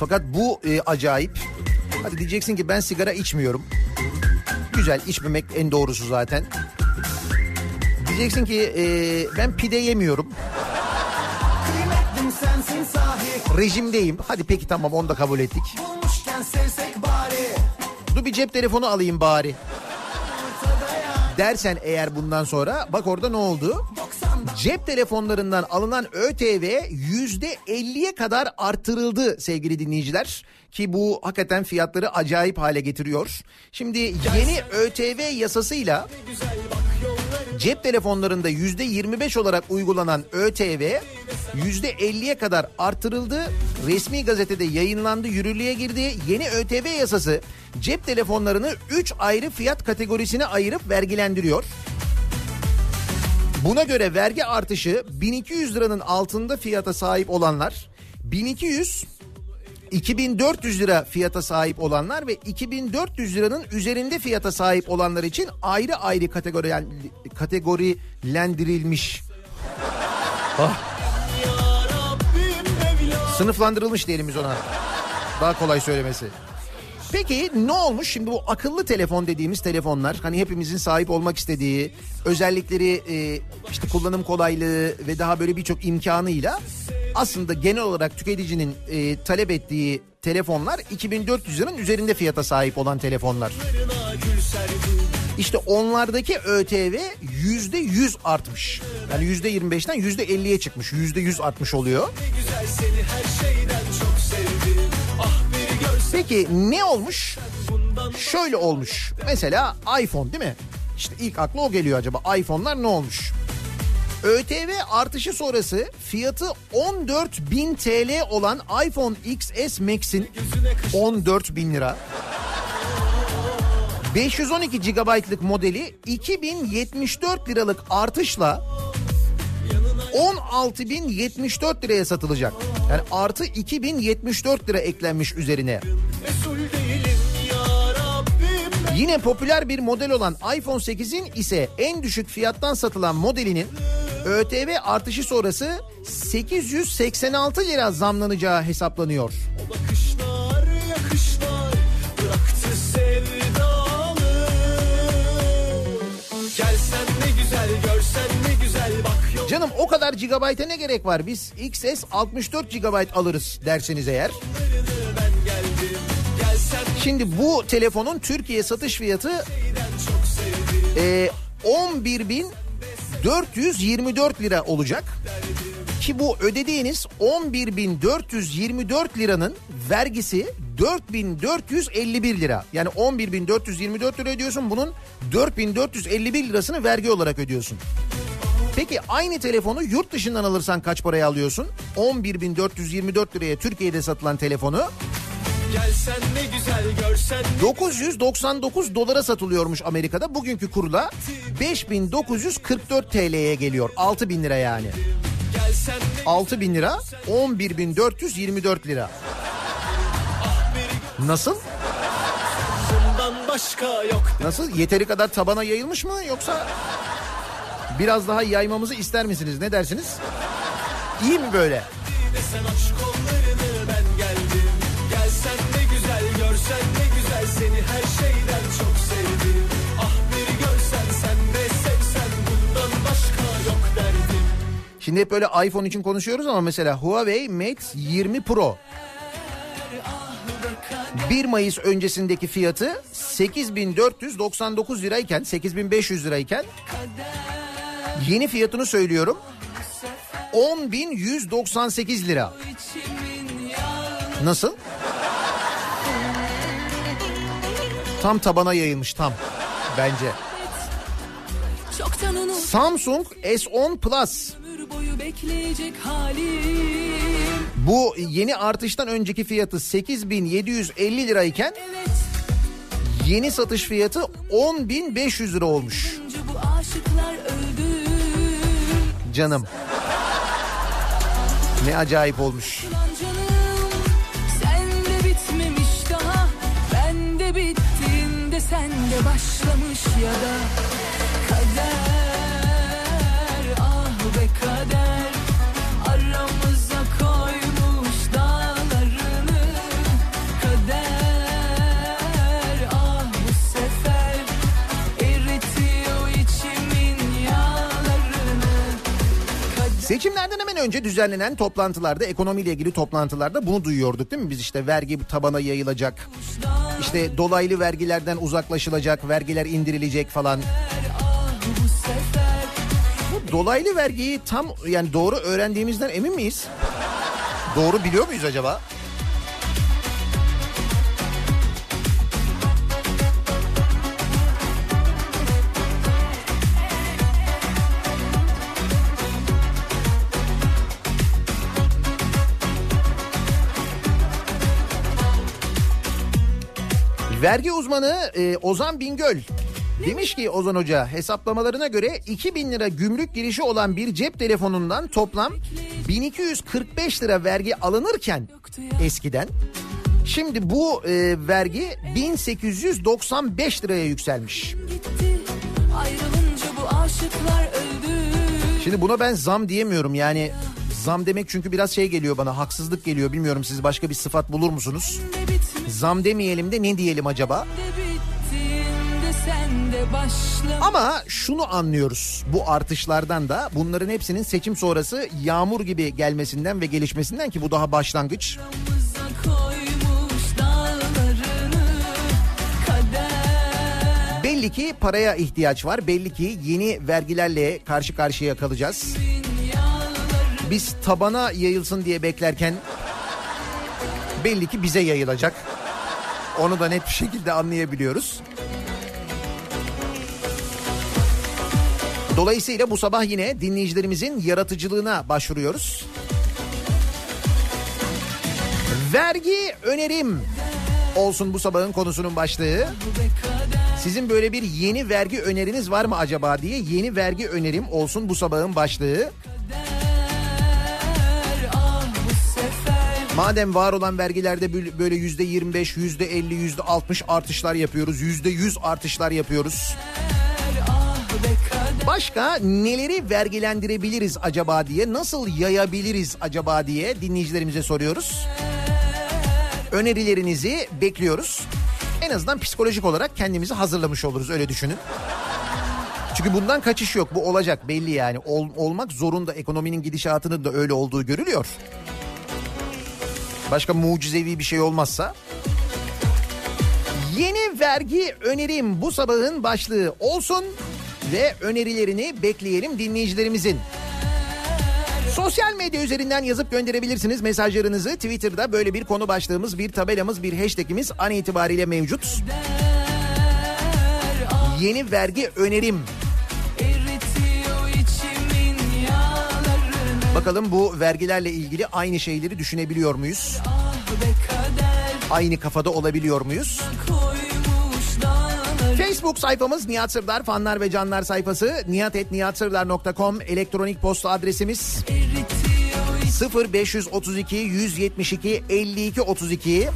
Fakat bu e, acayip. Hadi diyeceksin ki ben sigara içmiyorum. Güzel içmemek en doğrusu zaten. Diyeceksin ki e, ben pide yemiyorum. Rejimdeyim. Hadi peki tamam onu da kabul ettik. Dur bir cep telefonu alayım bari. Dersen eğer bundan sonra bak orada ne oldu? 90'dan Cep telefonlarından alınan ÖTV yüzde 50'ye kadar artırıldı sevgili dinleyiciler. Ki bu hakikaten fiyatları acayip hale getiriyor. Şimdi yeni ÖTV yasasıyla cep telefonlarında yüzde 25 olarak uygulanan ÖTV yüzde 50'ye kadar artırıldı. Resmi gazetede yayınlandı, yürürlüğe girdi. Yeni ÖTV yasası cep telefonlarını 3 ayrı fiyat kategorisine ayırıp vergilendiriyor. Buna göre vergi artışı 1200 liranın altında fiyata sahip olanlar, 1200 2400 lira fiyata sahip olanlar ve 2400 liranın üzerinde fiyata sahip olanlar için ayrı ayrı kategori kategorilendirilmiş. Ah. Sınıflandırılmış diyelim biz ona. Daha kolay söylemesi. Peki ne olmuş şimdi bu akıllı telefon dediğimiz telefonlar hani hepimizin sahip olmak istediği özellikleri e, işte kullanım kolaylığı ve daha böyle birçok imkanıyla aslında genel olarak tüketicinin e, talep ettiği telefonlar 2400 liranın üzerinde fiyata sahip olan telefonlar. İşte onlardaki ÖTV yüzde yüz artmış. Yani yüzde yirmi beşten yüzde elliye çıkmış. Yüzde yüz artmış oluyor. güzel seni her şeyden çok Peki ne olmuş? Şöyle olmuş. Mesela iPhone değil mi? İşte ilk akla o geliyor acaba. iPhone'lar ne olmuş? ÖTV artışı sonrası fiyatı 14.000 TL olan iPhone XS Max'in 14.000 lira. 512 GB'lık modeli 2074 liralık artışla 16.074 liraya satılacak. Yani artı 2074 lira eklenmiş üzerine. Yine popüler bir model olan iPhone 8'in ise en düşük fiyattan satılan modelinin ÖTV artışı sonrası 886 lira zamlanacağı hesaplanıyor. O Canım o kadar gigabayta ne gerek var? Biz XS 64 GB alırız derseniz eğer. Şimdi bu telefonun Türkiye satış fiyatı e, 11.424 lira olacak. Ki bu ödediğiniz 11.424 liranın vergisi 4.451 lira. Yani 11.424 lira ödüyorsun bunun 4.451 lirasını vergi olarak ödüyorsun. Peki aynı telefonu yurt dışından alırsan kaç paraya alıyorsun? 11.424 liraya Türkiye'de satılan telefonu gelsen ne güzel görsen 999 dolara satılıyormuş Amerika'da. Bugünkü kurla 5944 TL'ye geliyor. 6000 lira yani. Gelsen ne 6000 lira 11424 lira. Nasıl? bundan başka yok Nasıl? Yeteri kadar tabana yayılmış mı yoksa biraz daha yaymamızı ister misiniz? Ne dersiniz? İyi mi böyle? Sen aç kollarını ben geldim Gelsen ne güzel görsen ne güzel Seni her şeyden çok sevdim Ah bir görsen sen de sevsen Bundan başka yok derdim Şimdi hep böyle iPhone için konuşuyoruz ama mesela Huawei Mate 20 Pro 1 Mayıs öncesindeki fiyatı 8499 lirayken 8500 lirayken yeni fiyatını söylüyorum 10198 lira. Nasıl? Tam tabana yayılmış tam bence. Samsung S10 Plus bu yeni artıştan önceki fiyatı 8750 lirayken yeni satış fiyatı 10500 lira olmuş. bu aşıklar öldü Canım. Ne acayip olmuş. Sen de başlamış ya da Kader ah be kader Seçimlerden hemen önce düzenlenen toplantılarda ekonomiyle ilgili toplantılarda bunu duyuyorduk değil mi? Biz işte vergi tabana yayılacak. işte dolaylı vergilerden uzaklaşılacak, vergiler indirilecek falan. Bu dolaylı vergiyi tam yani doğru öğrendiğimizden emin miyiz? Doğru biliyor muyuz acaba? Vergi uzmanı e, Ozan Bingöl demiş ki Ozan Hoca hesaplamalarına göre 2000 lira gümrük girişi olan bir cep telefonundan toplam 1245 lira vergi alınırken eskiden şimdi bu e, vergi 1895 liraya yükselmiş. Şimdi buna ben zam diyemiyorum yani zam demek çünkü biraz şey geliyor bana haksızlık geliyor bilmiyorum siz başka bir sıfat bulur musunuz? Zam demeyelim de ne diyelim acaba? Ama şunu anlıyoruz bu artışlardan da bunların hepsinin seçim sonrası yağmur gibi gelmesinden ve gelişmesinden ki bu daha başlangıç. Belli ki paraya ihtiyaç var. Belli ki yeni vergilerle karşı karşıya kalacağız. Biz tabana yayılsın diye beklerken belli ki bize yayılacak. Onu da net bir şekilde anlayabiliyoruz. Dolayısıyla bu sabah yine dinleyicilerimizin yaratıcılığına başvuruyoruz. Vergi önerim olsun bu sabahın konusunun başlığı. Sizin böyle bir yeni vergi öneriniz var mı acaba diye yeni vergi önerim olsun bu sabahın başlığı. Madem var olan vergilerde bö- böyle yüzde 25, yüzde 50, yüzde 60 artışlar yapıyoruz. Yüzde 100 artışlar yapıyoruz. Başka neleri vergilendirebiliriz acaba diye, nasıl yayabiliriz acaba diye dinleyicilerimize soruyoruz. Önerilerinizi bekliyoruz. En azından psikolojik olarak kendimizi hazırlamış oluruz öyle düşünün. Çünkü bundan kaçış yok. Bu olacak belli yani. Ol- olmak zorunda. Ekonominin gidişatının da öyle olduğu görülüyor. Başka mucizevi bir şey olmazsa. Yeni vergi önerim bu sabahın başlığı olsun ve önerilerini bekleyelim dinleyicilerimizin. Sosyal medya üzerinden yazıp gönderebilirsiniz mesajlarınızı. Twitter'da böyle bir konu başlığımız, bir tabelamız, bir hashtagimiz an itibariyle mevcut. Yeni vergi önerim. Bakalım bu vergilerle ilgili aynı şeyleri düşünebiliyor muyuz? Aynı kafada olabiliyor muyuz? Facebook sayfamız Nihat Sırdar fanlar ve canlar sayfası nihatetnihatsırdar.com elektronik posta adresimiz eritiyor 0532 172 52 32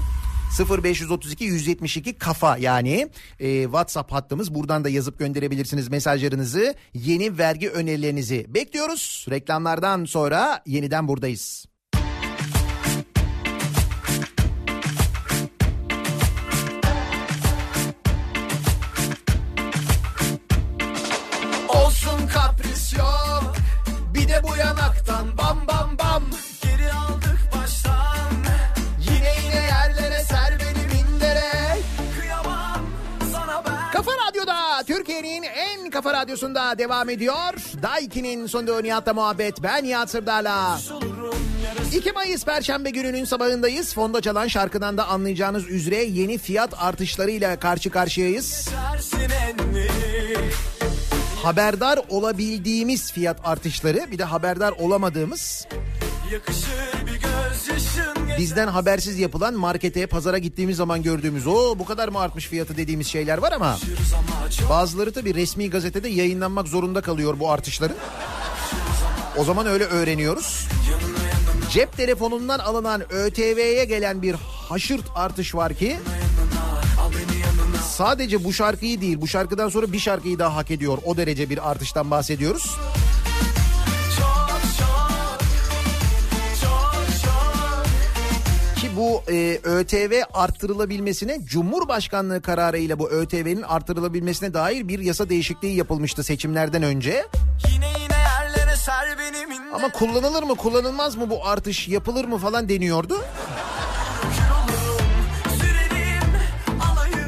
0532 172 kafa yani. E, WhatsApp hattımız buradan da yazıp gönderebilirsiniz mesajlarınızı yeni vergi önerilerinizi bekliyoruz. Reklamlardan sonra yeniden buradayız. Olsun kapris yok Bir de bu yanaktan bam bam bam kafa radyosunda devam ediyor. Daiki'nin sonunda Nihat'la muhabbet. Ben Nihat Sırdar'la. 2 Mayıs Perşembe gününün sabahındayız. Fonda çalan şarkıdan da anlayacağınız üzere yeni fiyat artışlarıyla karşı karşıyayız. Haberdar olabildiğimiz fiyat artışları bir de haberdar olamadığımız Yakışır bir gözyaşın bizden habersiz yapılan markete pazara gittiğimiz zaman gördüğümüz o bu kadar mı artmış fiyatı dediğimiz şeyler var ama bazıları tabii resmi gazetede yayınlanmak zorunda kalıyor bu artışların. O zaman öyle öğreniyoruz. Cep telefonundan alınan ÖTV'ye gelen bir haşırt artış var ki sadece bu şarkıyı değil bu şarkıdan sonra bir şarkıyı daha hak ediyor. O derece bir artıştan bahsediyoruz. Bu e, ÖTV arttırılabilmesine Cumhurbaşkanlığı kararıyla bu ÖTV'nin arttırılabilmesine dair bir yasa değişikliği yapılmıştı seçimlerden önce. Yine yine yerlere ser beni mindere Ama kullanılır mı kullanılmaz mı bu artış yapılır mı falan deniyordu.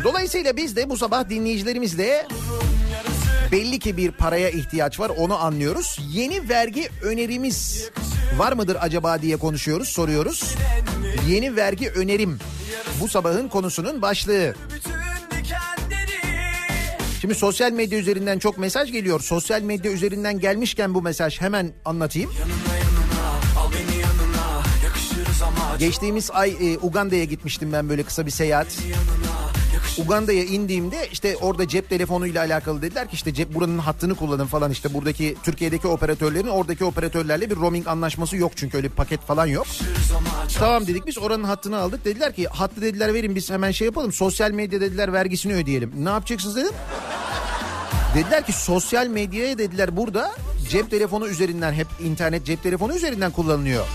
Dolayısıyla biz de bu sabah dinleyicilerimizle belli ki bir paraya ihtiyaç var onu anlıyoruz. Yeni vergi önerimiz var mıdır acaba diye konuşuyoruz soruyoruz. Yeni vergi önerim bu sabahın konusunun başlığı. Şimdi sosyal medya üzerinden çok mesaj geliyor. Sosyal medya üzerinden gelmişken bu mesaj hemen anlatayım. Yanına Geçtiğimiz ay e, Uganda'ya gitmiştim ben böyle kısa bir seyahat. Uganda'ya indiğimde işte orada cep telefonuyla alakalı dediler ki işte cep buranın hattını kullanın falan işte buradaki Türkiye'deki operatörlerin oradaki operatörlerle bir roaming anlaşması yok çünkü öyle bir paket falan yok. Tamam dedik biz oranın hattını aldık dediler ki hattı dediler verin biz hemen şey yapalım sosyal medya dediler vergisini ödeyelim. Ne yapacaksınız dedim. Dediler ki sosyal medyaya dediler burada cep telefonu üzerinden hep internet cep telefonu üzerinden kullanılıyor.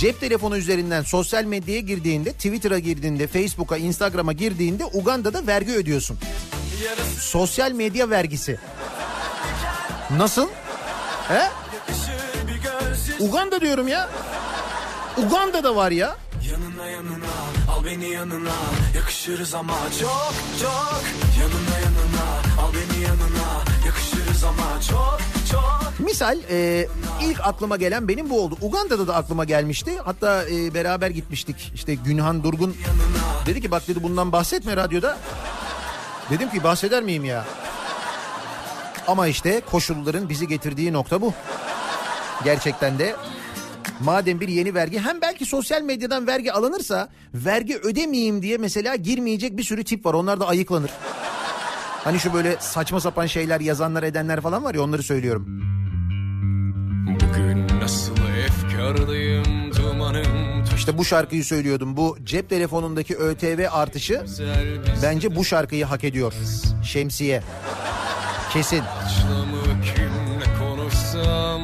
Cep telefonu üzerinden sosyal medyaya girdiğinde, Twitter'a girdiğinde, Facebook'a, Instagram'a girdiğinde Uganda'da vergi ödüyorsun. Sosyal medya vergisi. Nasıl? He? Uganda diyorum ya. Uganda'da var ya. Yanına yanına al beni yanına yakışırız ama çok çok Yanına yanına al beni yanına yakışırız ama çok Misal e, ilk aklıma gelen benim bu oldu. Uganda'da da aklıma gelmişti. Hatta e, beraber gitmiştik. İşte Günhan Durgun dedi ki bak dedi bundan bahsetme radyoda. Dedim ki bahseder miyim ya? Ama işte koşulların bizi getirdiği nokta bu. Gerçekten de madem bir yeni vergi hem belki sosyal medyadan vergi alınırsa vergi ödemeyeyim diye mesela girmeyecek bir sürü tip var. Onlar da ayıklanır. Hani şu böyle saçma sapan şeyler yazanlar edenler falan var ya onları söylüyorum. Bugün nasıl efkarlıyım dumanım İşte bu şarkıyı söylüyordum. Bu cep telefonundaki ÖTV artışı bence bu şarkıyı hak ediyor. Şemsiye. Kesin. kimle konuşsam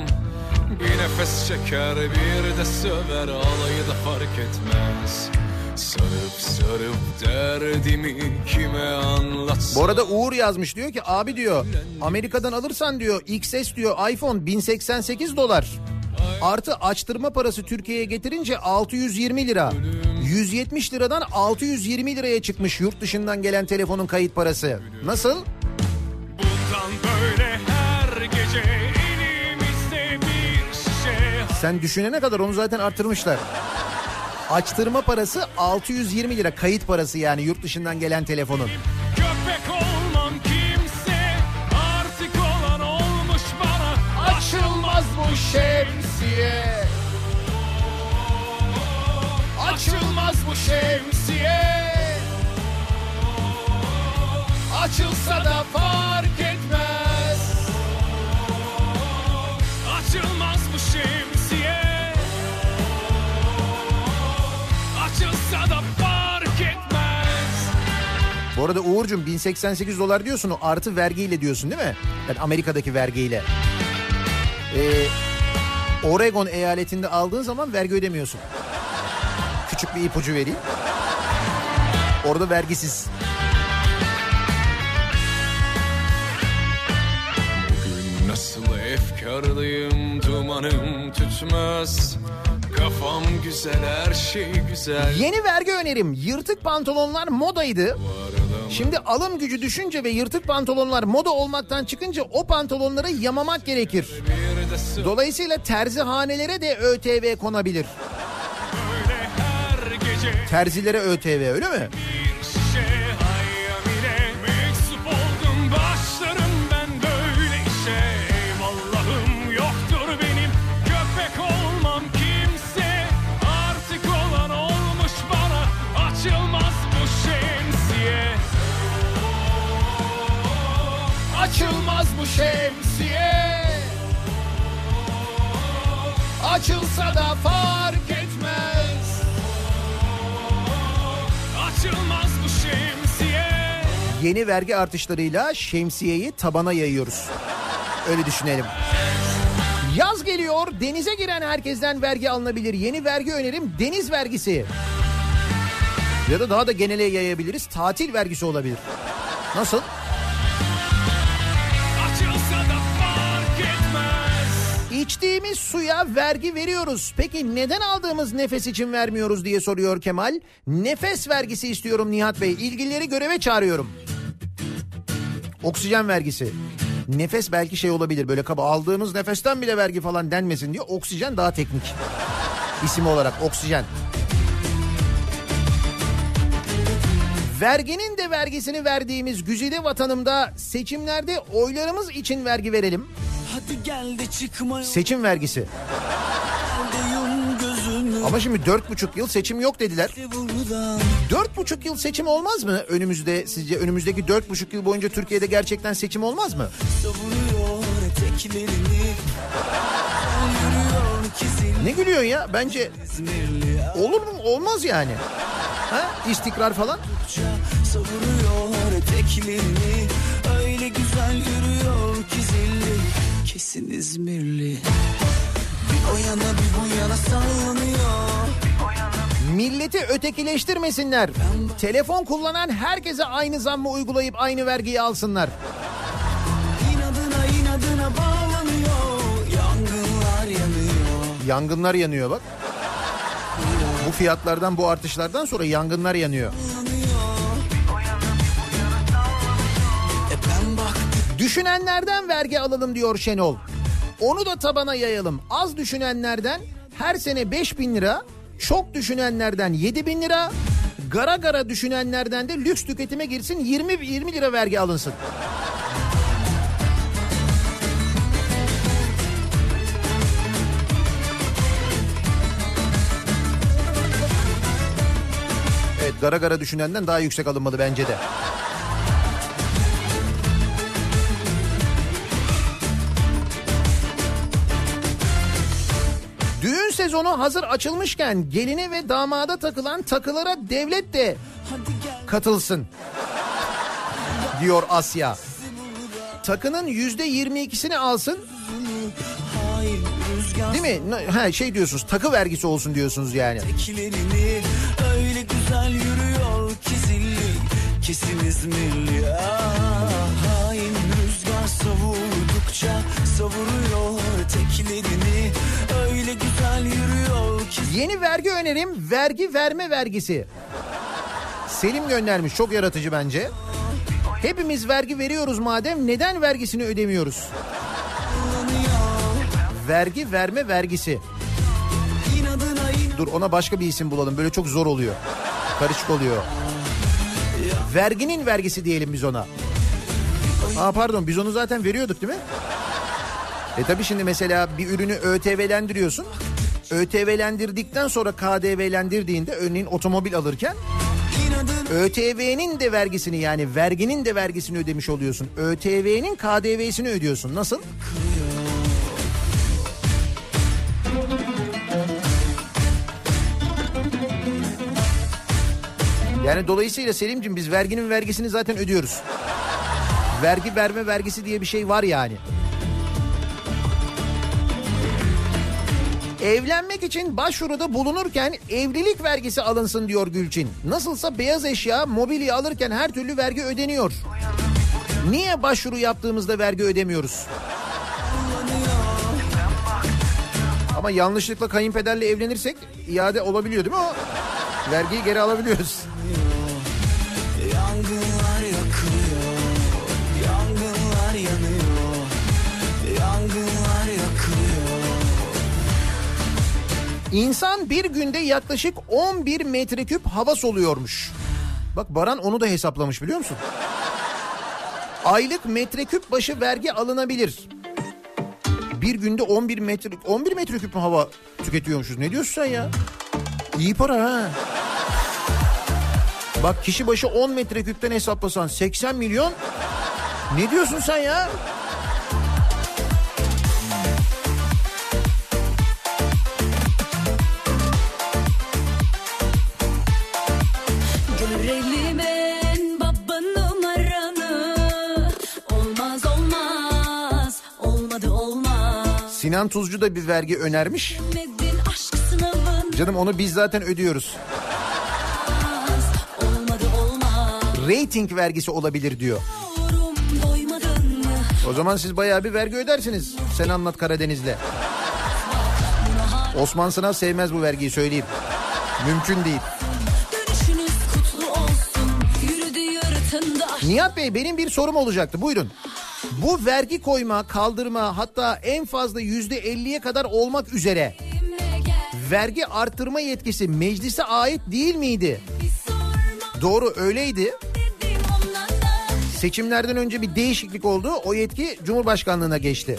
Bir nefes çeker bir de söver alayı da fark etmez Sarıp sarıp derdimi kime anlatsam Bu arada Uğur yazmış diyor ki abi diyor Amerika'dan alırsan diyor XS diyor iPhone 1088 dolar. Artı açtırma parası Türkiye'ye getirince 620 lira. 170 liradan 620 liraya çıkmış yurt dışından gelen telefonun kayıt parası. Nasıl? Bundan böyle her gece elimizde bir şişe Sen düşünene kadar onu zaten artırmışlar. Açtırma parası 620 lira. Kayıt parası yani yurt dışından gelen telefonun. Köpek olmam kimse artık olan olmuş bana. Açılmaz bu şemsiye. Açılmaz bu şemsiye. Açılsa da fark etmez. Açılmaz bu şemsiye Bu arada Uğur'cum 1088 dolar diyorsun o artı vergiyle diyorsun değil mi? Yani Amerika'daki vergiyle. Ee, Oregon eyaletinde aldığın zaman vergi ödemiyorsun. Küçük bir ipucu vereyim. Orada vergisiz. Bugün nasıl efkarlıyım dumanım tütmez Kafam güzel her şey güzel Yeni vergi önerim. Yırtık pantolonlar modaydı. Şimdi alım gücü düşünce ve yırtık pantolonlar moda olmaktan çıkınca o pantolonları yamamak gerekir. Dolayısıyla terzihanelere de ÖTV konabilir. Terzilere ÖTV öyle mi? Şemsiye Açılsa da fark etmez Açılmaz bu şemsiye Yeni vergi artışlarıyla şemsiyeyi tabana yayıyoruz. Öyle düşünelim. Yaz geliyor. Denize giren herkesten vergi alınabilir. Yeni vergi önerim deniz vergisi. Ya da daha da genele yayabiliriz. Tatil vergisi olabilir. Nasıl? İçtiğimiz suya vergi veriyoruz. Peki neden aldığımız nefes için vermiyoruz diye soruyor Kemal. Nefes vergisi istiyorum Nihat Bey. İlgilileri göreve çağırıyorum. Oksijen vergisi. Nefes belki şey olabilir böyle kaba aldığımız nefesten bile vergi falan denmesin diyor. Oksijen daha teknik. İsim olarak oksijen. Verginin de vergisini verdiğimiz güzide vatanımda seçimlerde oylarımız için vergi verelim. Hadi gel de çıkma Seçim vergisi. Ama şimdi dört buçuk yıl seçim yok dediler. Dört buçuk yıl seçim olmaz mı önümüzde? Sizce önümüzdeki dört buçuk yıl boyunca Türkiye'de gerçekten seçim olmaz mı? Ne gülüyorsun ya? Bence olur mu? Olmaz yani. Ha? İstikrar falan. Savuruyor eteklerini Öyle güzel yürüyor kizilli Kesin İzmirli Bir o yana bir bu yana sallanıyor Milleti ötekileştirmesinler. Telefon kullanan herkese aynı zammı uygulayıp aynı vergiyi alsınlar. İnadına inadına bağlanıyor Yangınlar yanıyor Yangınlar yanıyor bak. Bu fiyatlardan bu artışlardan sonra yangınlar yanıyor. Düşünenlerden vergi alalım diyor Şenol. Onu da tabana yayalım. Az düşünenlerden her sene 5 bin lira, çok düşünenlerden 7 bin lira, gara gara düşünenlerden de lüks tüketime girsin 20 20 lira vergi alınsın. Gara gara düşünenden daha yüksek alınmalı bence de. Düğün sezonu hazır açılmışken geline ve damada takılan takılara devlet de katılsın diyor Asya. Takının yüzde yirmi ikisini alsın. Değil mi? Ha, şey diyorsunuz takı vergisi olsun diyorsunuz yani. Kilerini Kesin İzmirli ah, Hain rüzgar savurdukça savuruyor teklerini Öyle güzel yürüyor ki Yeni vergi önerim vergi verme vergisi. Selim göndermiş çok yaratıcı bence. Hepimiz vergi veriyoruz madem neden vergisini ödemiyoruz? Vergi verme vergisi. Dur ona başka bir isim bulalım böyle çok zor oluyor. Karışık oluyor. Verginin vergisi diyelim biz ona. Aa pardon biz onu zaten veriyorduk değil mi? E tabi şimdi mesela bir ürünü ÖTV'lendiriyorsun. ÖTV'lendirdikten sonra KDV'lendirdiğinde örneğin otomobil alırken ÖTV'nin de vergisini yani verginin de vergisini ödemiş oluyorsun. ÖTV'nin KDV'sini ödüyorsun. Nasıl? Yani dolayısıyla Selim'cim biz verginin vergisini zaten ödüyoruz. Vergi verme vergisi diye bir şey var yani. Evlenmek için başvuruda bulunurken evlilik vergisi alınsın diyor Gülçin. Nasılsa beyaz eşya, mobilya alırken her türlü vergi ödeniyor. Niye başvuru yaptığımızda vergi ödemiyoruz? Ama yanlışlıkla kayınpederle evlenirsek iade olabiliyor değil mi o? Vergiyi geri alabiliyoruz. Yangınlar yakılıyor Yangınlar yanıyor Yangınlar yakılıyor İnsan bir günde yaklaşık 11 metreküp hava soluyormuş. Bak Baran onu da hesaplamış biliyor musun? Aylık metreküp başı vergi alınabilir. Bir günde 11 metre 11 metreküp mü hava tüketiyormuşuz? Ne diyorsun sen ya? İyi para ha. Bak kişi başı 10 metreküpten hesaplasan 80 milyon. Ne diyorsun sen ya? Olmaz olmaz Olmadı olmaz Sinan Tuzcu da bir vergi önermiş. Sınavın Canım onu biz zaten ödüyoruz. Rating vergisi olabilir diyor. O zaman siz bayağı bir vergi ödersiniz. Sen anlat Karadeniz'le. Osman Sınav sevmez bu vergiyi söyleyeyim. Mümkün değil. Nihat Bey benim bir sorum olacaktı buyurun. Bu vergi koyma, kaldırma hatta en fazla yüzde elliye kadar olmak üzere vergi arttırma yetkisi meclise ait değil miydi? Doğru öyleydi. Seçimlerden önce bir değişiklik oldu. O yetki Cumhurbaşkanlığına geçti.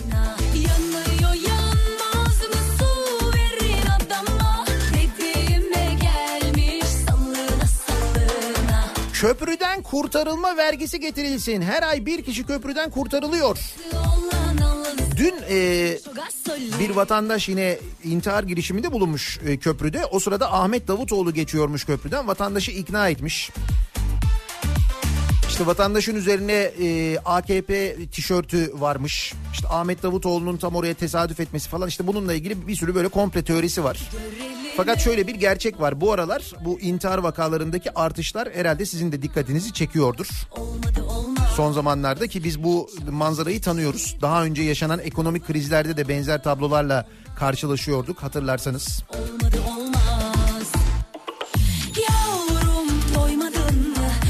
Köprüden kurtarılma vergisi getirilsin. Her ay bir kişi köprüden kurtarılıyor. Alın Dün e, bir vatandaş yine intihar girişiminde bulunmuş e, köprüde. O sırada Ahmet Davutoğlu geçiyormuş köprüden. Vatandaşı ikna etmiş. İşte vatandaşın üzerine e, AKP tişörtü varmış. İşte Ahmet Davutoğlu'nun tam oraya tesadüf etmesi falan işte bununla ilgili bir sürü böyle komple teorisi var. Fakat şöyle bir gerçek var. Bu aralar bu intihar vakalarındaki artışlar herhalde sizin de dikkatinizi çekiyordur. olmadı olmaz Son zamanlarda ki biz bu manzarayı tanıyoruz. Daha önce yaşanan ekonomik krizlerde de benzer tablolarla karşılaşıyorduk hatırlarsanız. olmadı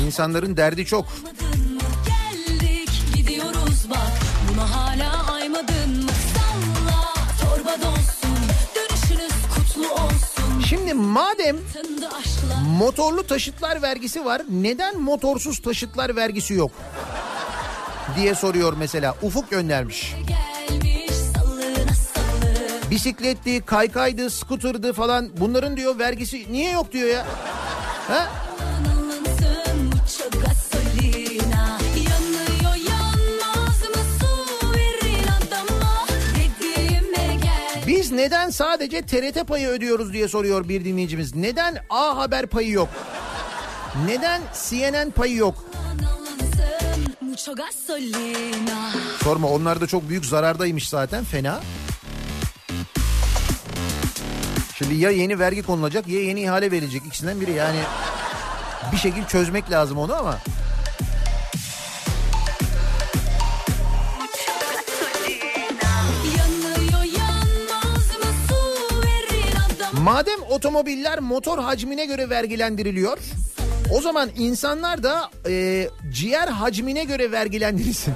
İnsanların derdi çok. Doymadın Şimdi madem motorlu taşıtlar vergisi var neden motorsuz taşıtlar vergisi yok? diye soruyor mesela. Ufuk göndermiş. Bisikletti, kaykaydı, skuterdı falan bunların diyor vergisi niye yok diyor ya? Ha? Biz neden sadece TRT payı ödüyoruz diye soruyor bir dinleyicimiz. Neden A Haber payı yok? Neden CNN payı yok? Sorma onlar da çok büyük zarardaymış zaten fena. Şimdi ya yeni vergi konulacak ya yeni ihale verilecek ikisinden biri yani bir şekilde çözmek lazım onu ama. Madem otomobiller motor hacmine göre vergilendiriliyor o zaman insanlar da e, ciğer hacmine göre vergilendirilsin.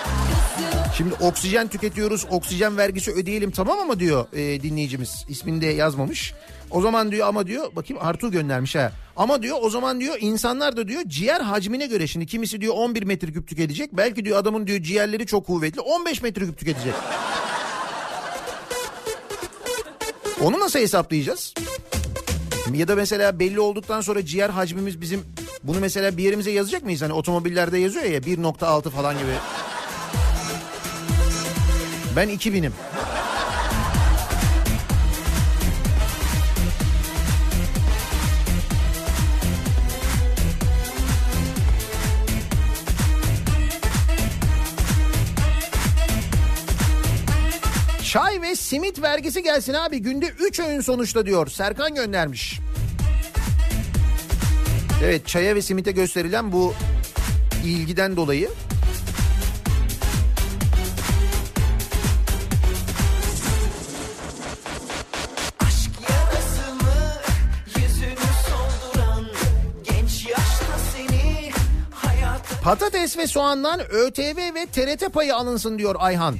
Şimdi oksijen tüketiyoruz, oksijen vergisi ödeyelim tamam ama diyor e, dinleyicimiz. İsmini de yazmamış. O zaman diyor ama diyor bakayım Artu göndermiş ha. Ama diyor o zaman diyor insanlar da diyor ciğer hacmine göre şimdi kimisi diyor 11 metreküp tüketecek. Belki diyor adamın diyor ciğerleri çok kuvvetli 15 metreküp tüketecek. Onu nasıl hesaplayacağız? Ya da mesela belli olduktan sonra ciğer hacmimiz bizim bunu mesela bir yerimize yazacak mıyız? Hani otomobillerde yazıyor ya 1.6 falan gibi. Ben 2000'im. Simit vergisi gelsin abi. Günde 3 öğün sonuçta diyor. Serkan göndermiş. Evet çaya ve simite gösterilen bu ilgiden dolayı. Patates ve soğandan ÖTV ve TRT payı alınsın diyor Ayhan.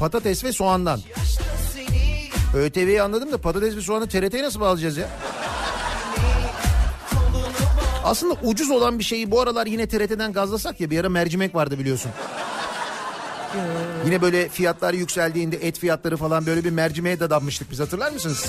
Patates ve soğandan. ÖTV'yi anladım da patates ve soğanı TRT'ye nasıl bağlayacağız ya? Aslında ucuz olan bir şeyi bu aralar yine TRT'den gazlasak ya bir ara mercimek vardı biliyorsun. Yine böyle fiyatlar yükseldiğinde et fiyatları falan böyle bir mercimeğe dadanmıştık biz hatırlar mısınız?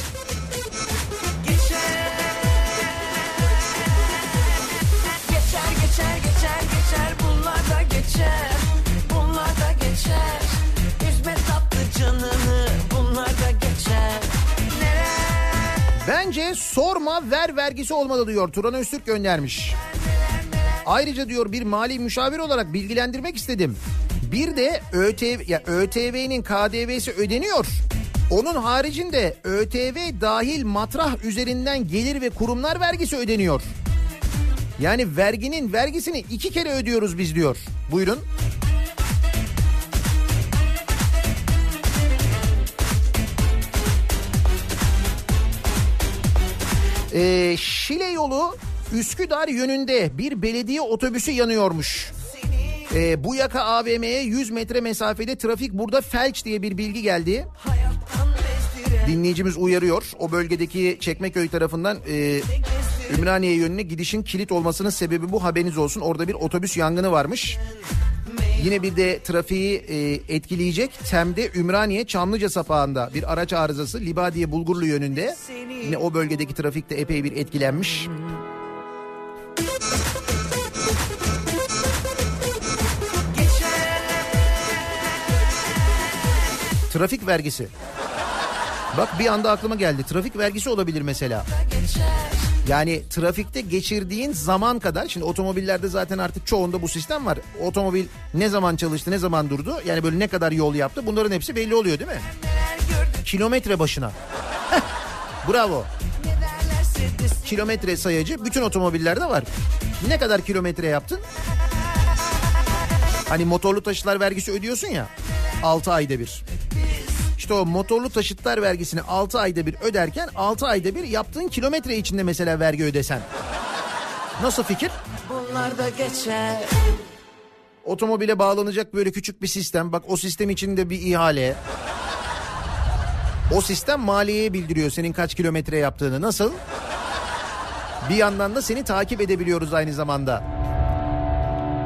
Bence sorma ver vergisi olmalı diyor Turan Öztürk göndermiş. Ayrıca diyor bir mali müşavir olarak bilgilendirmek istedim. Bir de ÖTV ya ÖTV'nin KDV'si ödeniyor. Onun haricinde ÖTV dahil matrah üzerinden gelir ve kurumlar vergisi ödeniyor. Yani verginin vergisini iki kere ödüyoruz biz diyor. Buyurun. Ee, Şile yolu Üsküdar yönünde bir belediye otobüsü yanıyormuş. Ee, bu yaka AVM'ye 100 metre mesafede trafik burada felç diye bir bilgi geldi. Dinleyicimiz uyarıyor. O bölgedeki Çekmeköy tarafından e, Ümraniye yönüne gidişin kilit olmasının sebebi bu haberiniz olsun. Orada bir otobüs yangını varmış. Yine bir de trafiği e, etkileyecek Tem'de Ümraniye Çamlıca sapağında bir araç arızası Libadiye Bulgurlu yönünde. Yine o bölgedeki trafik de epey bir etkilenmiş. Trafik vergisi. Bak bir anda aklıma geldi. Trafik vergisi olabilir mesela. Yani trafikte geçirdiğin zaman kadar şimdi otomobillerde zaten artık çoğunda bu sistem var. Otomobil ne zaman çalıştı ne zaman durdu yani böyle ne kadar yol yaptı bunların hepsi belli oluyor değil mi? Kilometre başına. Bravo. Kilometre sayacı bütün otomobillerde var. Ne kadar kilometre yaptın? Hani motorlu taşıtlar vergisi ödüyorsun ya 6 ayda bir. İşte o motorlu taşıtlar vergisini 6 ayda bir öderken 6 ayda bir yaptığın kilometre içinde mesela vergi ödesen. Nasıl fikir? bunlar da geçer Otomobile bağlanacak böyle küçük bir sistem. Bak o sistem içinde bir ihale. O sistem maliyeye bildiriyor senin kaç kilometre yaptığını. Nasıl? Bir yandan da seni takip edebiliyoruz aynı zamanda.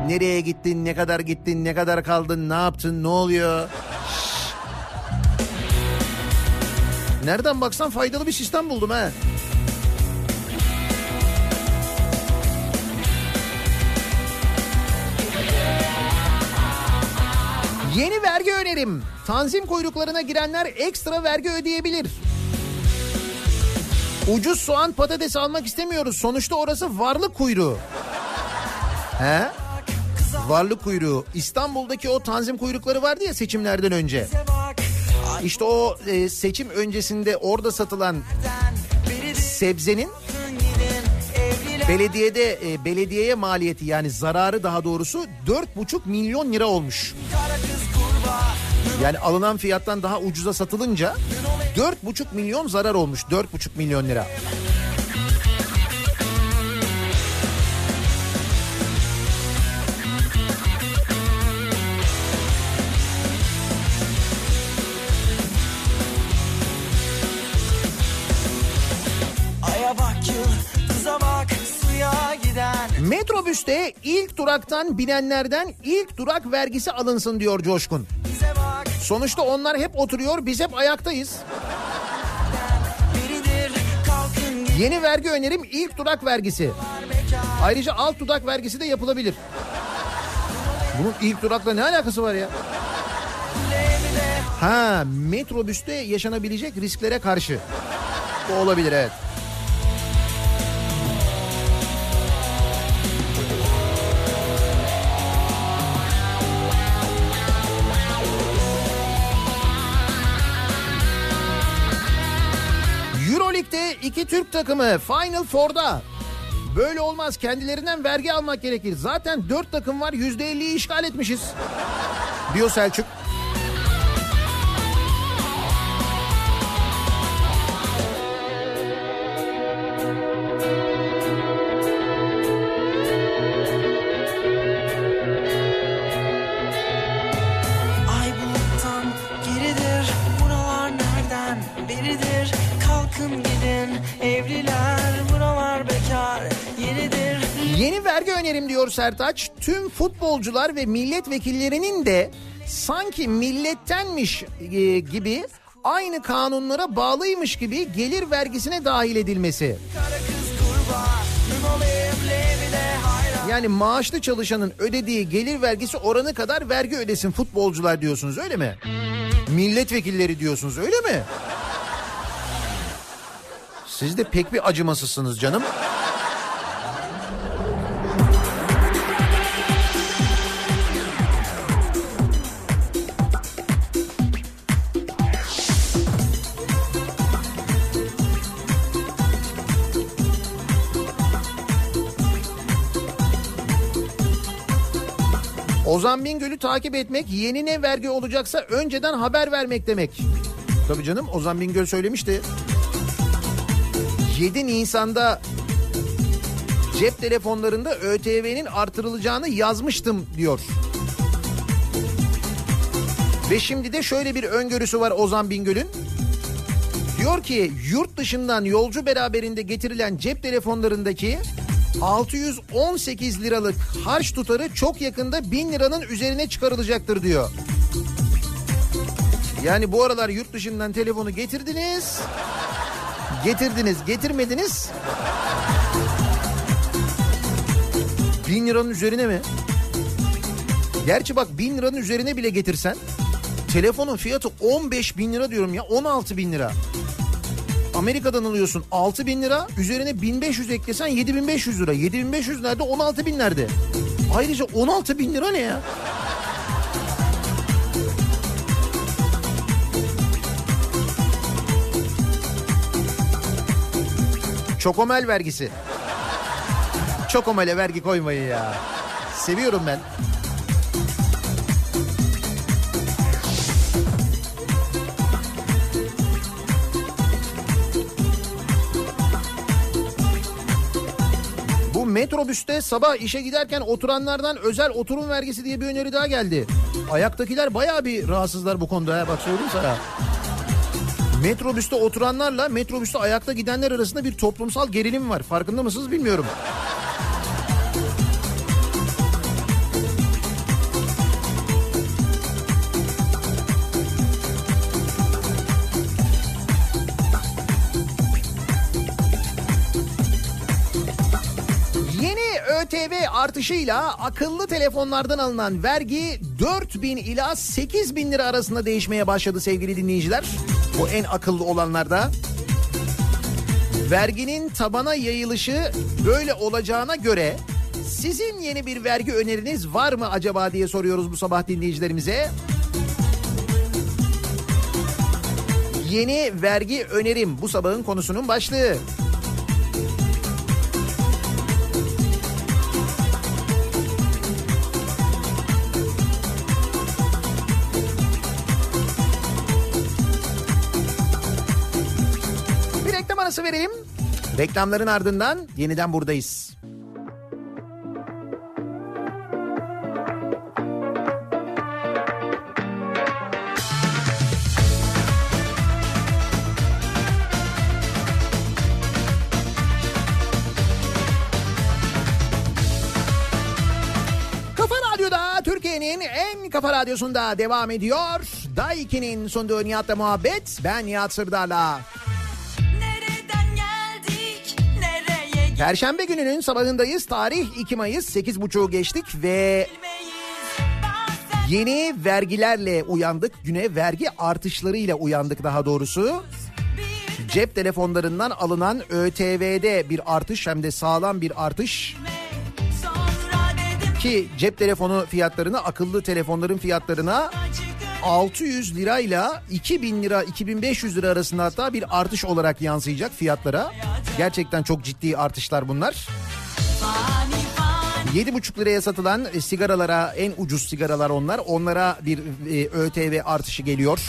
Nereye gittin, ne kadar gittin, ne kadar kaldın, ne yaptın, ne oluyor? Nereden baksan faydalı bir sistem buldum ha. Yeni vergi önerim. Tanzim kuyruklarına girenler ekstra vergi ödeyebilir. Ucuz soğan patates almak istemiyoruz. Sonuçta orası varlık kuyruğu. He? Varlık kuyruğu. İstanbul'daki o tanzim kuyrukları vardı ya seçimlerden önce. İşte o e, seçim öncesinde orada satılan sebzenin belediyede e, belediyeye maliyeti yani zararı daha doğrusu 4,5 milyon lira olmuş. Yani alınan fiyattan daha ucuza satılınca 4,5 milyon zarar olmuş. 4,5 milyon lira. Metrobüste ilk duraktan binenlerden ilk durak vergisi alınsın diyor Coşkun. Sonuçta onlar hep oturuyor biz hep ayaktayız. Yeni vergi önerim ilk durak vergisi. Ayrıca alt dudak vergisi de yapılabilir. Bunun ilk durakla ne alakası var ya? Ha metrobüste yaşanabilecek risklere karşı. Bu olabilir evet. İki Türk takımı Final Four'da. Böyle olmaz kendilerinden vergi almak gerekir. Zaten dört takım var yüzde elliyi işgal etmişiz. Diyor Selçuk. Evliler buralar bekar yenidir Yeni vergi önerim diyor Sertaç. Tüm futbolcular ve milletvekillerinin de sanki millettenmiş e, gibi aynı kanunlara bağlıymış gibi gelir vergisine dahil edilmesi. Yani maaşlı çalışanın ödediği gelir vergisi oranı kadar vergi ödesin futbolcular diyorsunuz öyle mi? Milletvekilleri diyorsunuz öyle mi? Siz de pek bir acımasızsınız canım. Ozan Bingöl'ü takip etmek yeni ne vergi olacaksa önceden haber vermek demek. Tabii canım Ozan Bingöl söylemişti. 7 Nisan'da cep telefonlarında ÖTV'nin artırılacağını yazmıştım diyor. Ve şimdi de şöyle bir öngörüsü var Ozan Bingöl'ün. Diyor ki yurt dışından yolcu beraberinde getirilen cep telefonlarındaki 618 liralık harç tutarı çok yakında 1000 liranın üzerine çıkarılacaktır diyor. Yani bu aralar yurt dışından telefonu getirdiniz. Getirdiniz, getirmediniz. 1000 liranın üzerine mi? Gerçi bak 1000 liranın üzerine bile getirsen telefonun fiyatı 15 bin lira diyorum ya 16 bin lira. Amerika'dan alıyorsun 6 bin lira üzerine 1500 eklesen 7500 lira. 7500 nerede 16 bin nerede? Ayrıca 16 bin lira ne ya? Çokomel vergisi. Çokomele vergi koymayın ya. Seviyorum ben. Bu metrobüste sabah işe giderken oturanlardan özel oturum vergisi diye bir öneri daha geldi. Ayaktakiler bayağı bir rahatsızlar bu konuda bak söyleyeyim sana. Metrobüste oturanlarla metrobüste ayakta gidenler arasında bir toplumsal gerilim var. Farkında mısınız bilmiyorum. ÖTV artışıyla akıllı telefonlardan alınan vergi 4 bin ila 8 bin lira arasında değişmeye başladı sevgili dinleyiciler. Bu en akıllı olanlarda. Verginin tabana yayılışı böyle olacağına göre sizin yeni bir vergi öneriniz var mı acaba diye soruyoruz bu sabah dinleyicilerimize. Yeni vergi önerim bu sabahın konusunun başlığı. Arası verelim. Reklamların ardından yeniden buradayız. Kafa radyosunda devam ediyor. Daiki'nin sunduğu Nihat'la muhabbet. Ben Nihat Sırdar'la. Perşembe gününün sabahındayız. Tarih 2 Mayıs 8.30'u geçtik ve yeni vergilerle uyandık. Güne vergi artışlarıyla uyandık daha doğrusu. Cep telefonlarından alınan ÖTV'de bir artış hem de sağlam bir artış. Ki cep telefonu fiyatlarına akıllı telefonların fiyatlarına 600 lirayla 2000 lira 2500 lira arasında hatta bir artış olarak yansıyacak fiyatlara. Gerçekten çok ciddi artışlar bunlar. fani fani 7,5 liraya satılan e, sigaralara en ucuz sigaralar onlar. Onlara bir e, ÖTV artışı geliyor.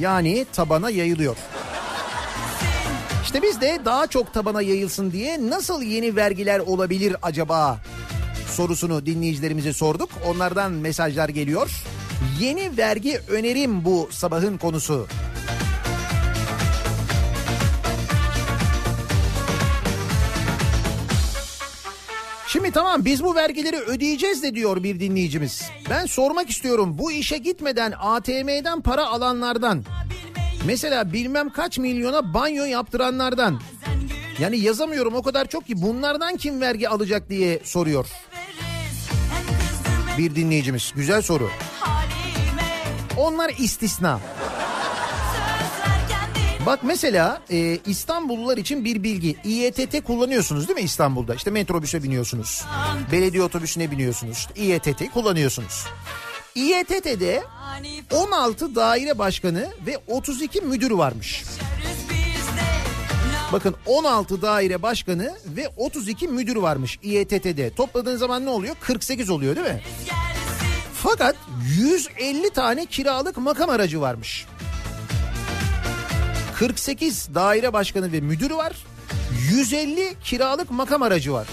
Yani tabana yayılıyor. İşte biz de daha çok tabana yayılsın diye nasıl yeni vergiler olabilir acaba sorusunu dinleyicilerimize sorduk. Onlardan mesajlar geliyor. Yeni vergi önerim bu sabahın konusu. Şimdi tamam biz bu vergileri ödeyeceğiz de diyor bir dinleyicimiz. Ben sormak istiyorum bu işe gitmeden ATM'den para alanlardan mesela bilmem kaç milyona banyo yaptıranlardan yani yazamıyorum o kadar çok ki bunlardan kim vergi alacak diye soruyor bir dinleyicimiz. Güzel soru. Onlar istisna. Bak mesela e, İstanbullular için bir bilgi. İETT kullanıyorsunuz değil mi İstanbul'da? İşte metrobüse biniyorsunuz. Belediye otobüsüne biniyorsunuz. İETT kullanıyorsunuz. İETT'de fani 16 daire başkanı ve 32 müdürü varmış. Bakın 16 daire başkanı ve 32 müdürü varmış İETT'de. Topladığın zaman ne oluyor? 48 oluyor değil mi? Fakat 150 tane kiralık makam aracı varmış. 48 daire başkanı ve müdürü var. 150 kiralık makam aracı var.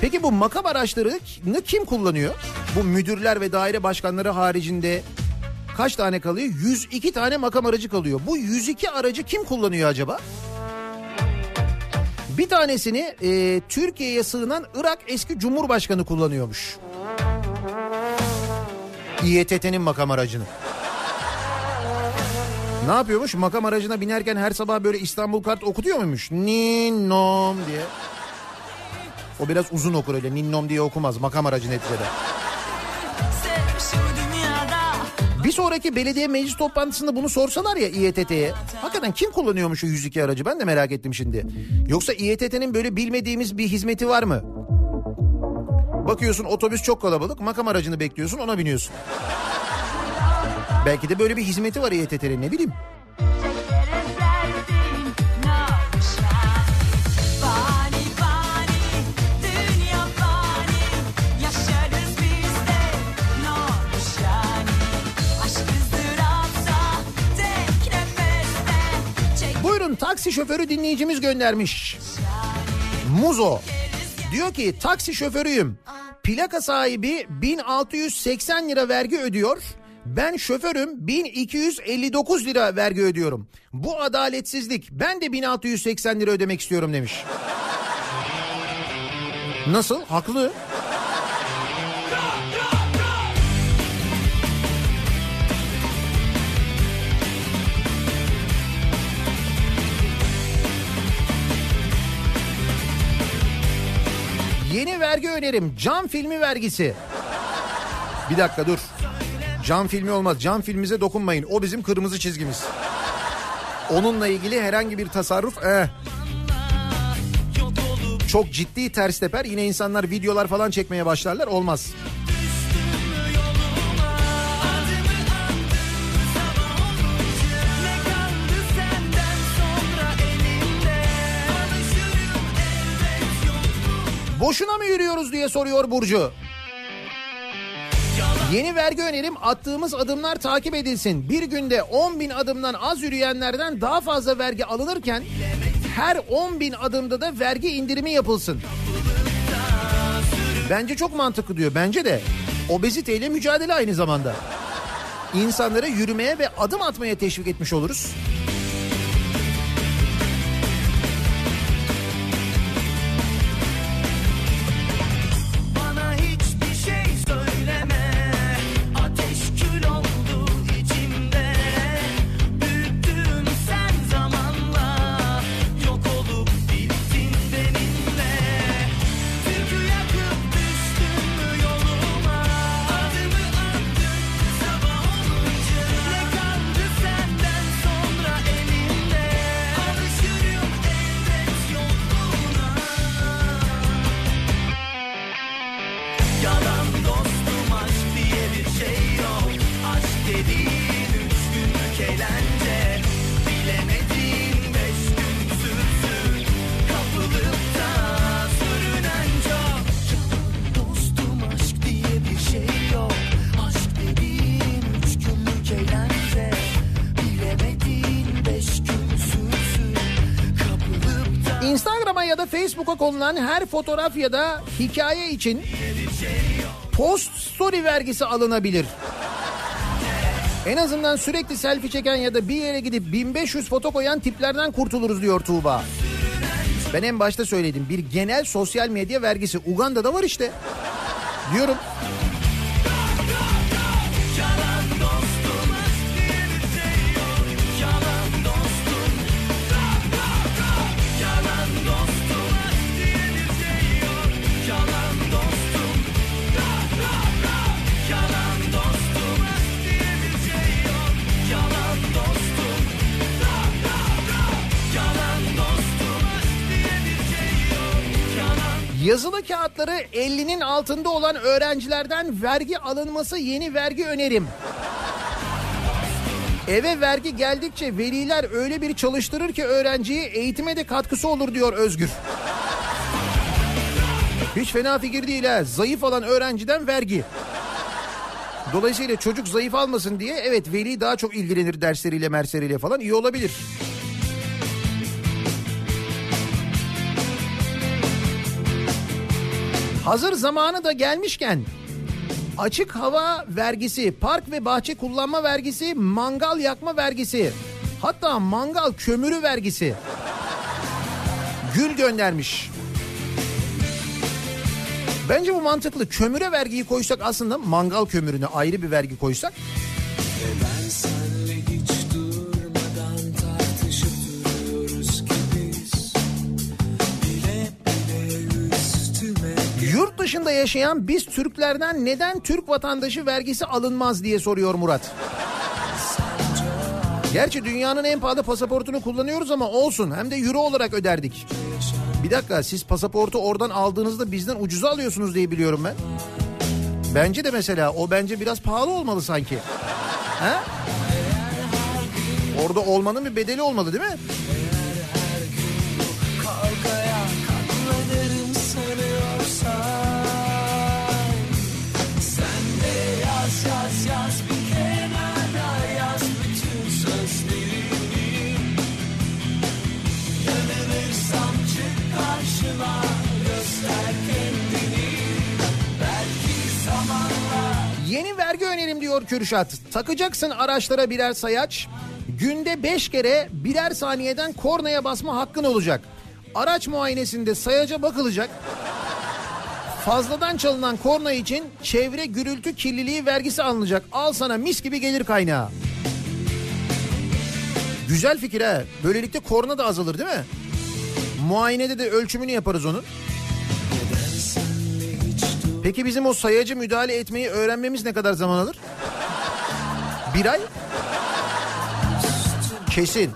Peki bu makam araçlarını kim kullanıyor? Bu müdürler ve daire başkanları haricinde kaç tane kalıyor? 102 tane makam aracı kalıyor. Bu 102 aracı kim kullanıyor acaba? Bir tanesini e, Türkiye'ye sığınan Irak eski Cumhurbaşkanı kullanıyormuş. İETT'nin makam aracını. Ne yapıyormuş? Makam aracına binerken her sabah böyle İstanbul kart okutuyor muymuş? Ninnom diye. O biraz uzun okur öyle. Ninnom diye okumaz. Makam aracı neticede. Sonraki belediye meclis toplantısında bunu sorsalar ya İETT'ye. Hakikaten kim kullanıyormuş o 102 aracı? Ben de merak ettim şimdi. Yoksa İETT'nin böyle bilmediğimiz bir hizmeti var mı? Bakıyorsun otobüs çok kalabalık. Makam aracını bekliyorsun ona biniyorsun. Belki de böyle bir hizmeti var İETT'nin ne bileyim. Taksi şoförü dinleyicimiz göndermiş. Muzo. Diyor ki taksi şoförüyüm. Plaka sahibi 1680 lira vergi ödüyor. Ben şoförüm 1259 lira vergi ödüyorum. Bu adaletsizlik. Ben de 1680 lira ödemek istiyorum demiş. Nasıl? Haklı. Yeni vergi önerim. Cam filmi vergisi. Bir dakika dur. Cam filmi olmaz. Cam filmimize dokunmayın. O bizim kırmızı çizgimiz. Onunla ilgili herhangi bir tasarruf eh. Çok ciddi ters teper. Yine insanlar videolar falan çekmeye başlarlar. Olmaz. Boşuna mı yürüyoruz diye soruyor Burcu. Yeni vergi önerim attığımız adımlar takip edilsin. Bir günde 10 bin adımdan az yürüyenlerden daha fazla vergi alınırken her 10 bin adımda da vergi indirimi yapılsın. Bence çok mantıklı diyor. Bence de obeziteyle mücadele aynı zamanda. İnsanları yürümeye ve adım atmaya teşvik etmiş oluruz. Konulan her fotoğraf ya da hikaye için post story vergisi alınabilir. En azından sürekli selfie çeken ya da bir yere gidip 1500 foto koyan tiplerden kurtuluruz diyor Tuğba. Ben en başta söyledim bir genel sosyal medya vergisi Uganda'da var işte. Diyorum. Kağıtları 50'nin altında olan öğrencilerden vergi alınması yeni vergi önerim. Eve vergi geldikçe veliler öyle bir çalıştırır ki öğrenciyi eğitime de katkısı olur diyor Özgür. Hiç fena fikir değil ha. Zayıf olan öğrenciden vergi. Dolayısıyla çocuk zayıf almasın diye evet veli daha çok ilgilenir dersleriyle mersleriyle falan iyi olabilir. Hazır zamanı da gelmişken açık hava vergisi, park ve bahçe kullanma vergisi, mangal yakma vergisi, hatta mangal kömürü vergisi. Gül göndermiş. Bence bu mantıklı. Kömüre vergiyi koysak aslında mangal kömürüne ayrı bir vergi koysak. Yurt dışında yaşayan biz Türklerden neden Türk vatandaşı vergisi alınmaz diye soruyor Murat. Gerçi dünyanın en pahalı pasaportunu kullanıyoruz ama olsun hem de euro olarak öderdik. Bir dakika siz pasaportu oradan aldığınızda bizden ucuza alıyorsunuz diye biliyorum ben. Bence de mesela o bence biraz pahalı olmalı sanki. Ha? Orada olmanın bir bedeli olmalı değil mi? Kürşat. Takacaksın araçlara birer sayaç. Günde 5 kere birer saniyeden kornaya basma hakkın olacak. Araç muayenesinde sayaca bakılacak. Fazladan çalınan korna için çevre gürültü kirliliği vergisi alınacak. Al sana mis gibi gelir kaynağı. Güzel fikir ha. Böylelikle korna da azalır değil mi? Muayenede de ölçümünü yaparız onun. Peki bizim o sayacı müdahale etmeyi öğrenmemiz ne kadar zaman alır? Bir ay? Kesin.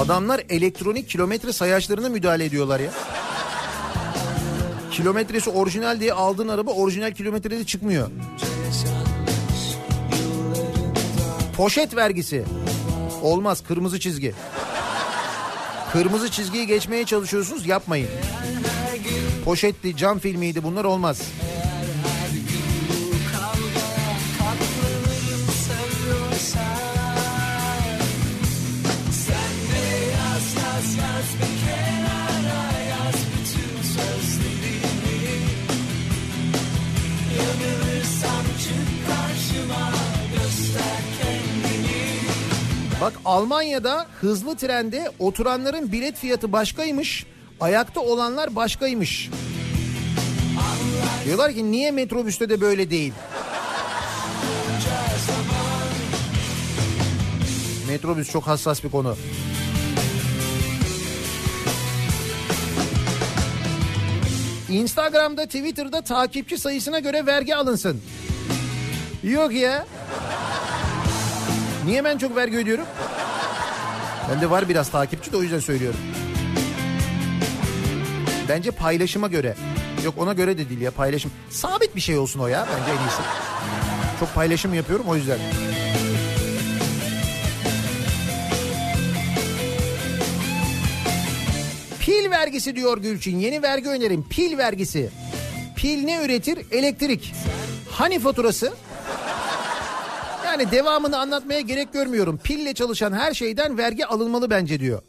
Adamlar elektronik kilometre sayaçlarına müdahale ediyorlar ya. Kilometresi orijinal diye aldığın araba orijinal kilometrede çıkmıyor. Poşet vergisi. Olmaz kırmızı çizgi. Kırmızı çizgiyi geçmeye çalışıyorsunuz yapmayın. Poşetli, cam filmiydi bunlar olmaz. Bak Almanya'da hızlı trende oturanların bilet fiyatı başkaymış, ayakta olanlar başkaymış. Diyorlar ki niye metrobüste de böyle değil? Metrobüs çok hassas bir konu. Instagram'da, Twitter'da takipçi sayısına göre vergi alınsın. Yok ya. Niye ben çok vergi ödüyorum? Bende var biraz takipçi de o yüzden söylüyorum. Bence paylaşıma göre. Yok ona göre de değil ya paylaşım. Sabit bir şey olsun o ya bence en iyisi. Çok paylaşım yapıyorum o yüzden. Pil vergisi diyor Gülçin. Yeni vergi önerim. Pil vergisi. Pil ne üretir? Elektrik. Hani faturası? Yani devamını anlatmaya gerek görmüyorum. Pille çalışan her şeyden vergi alınmalı bence diyor.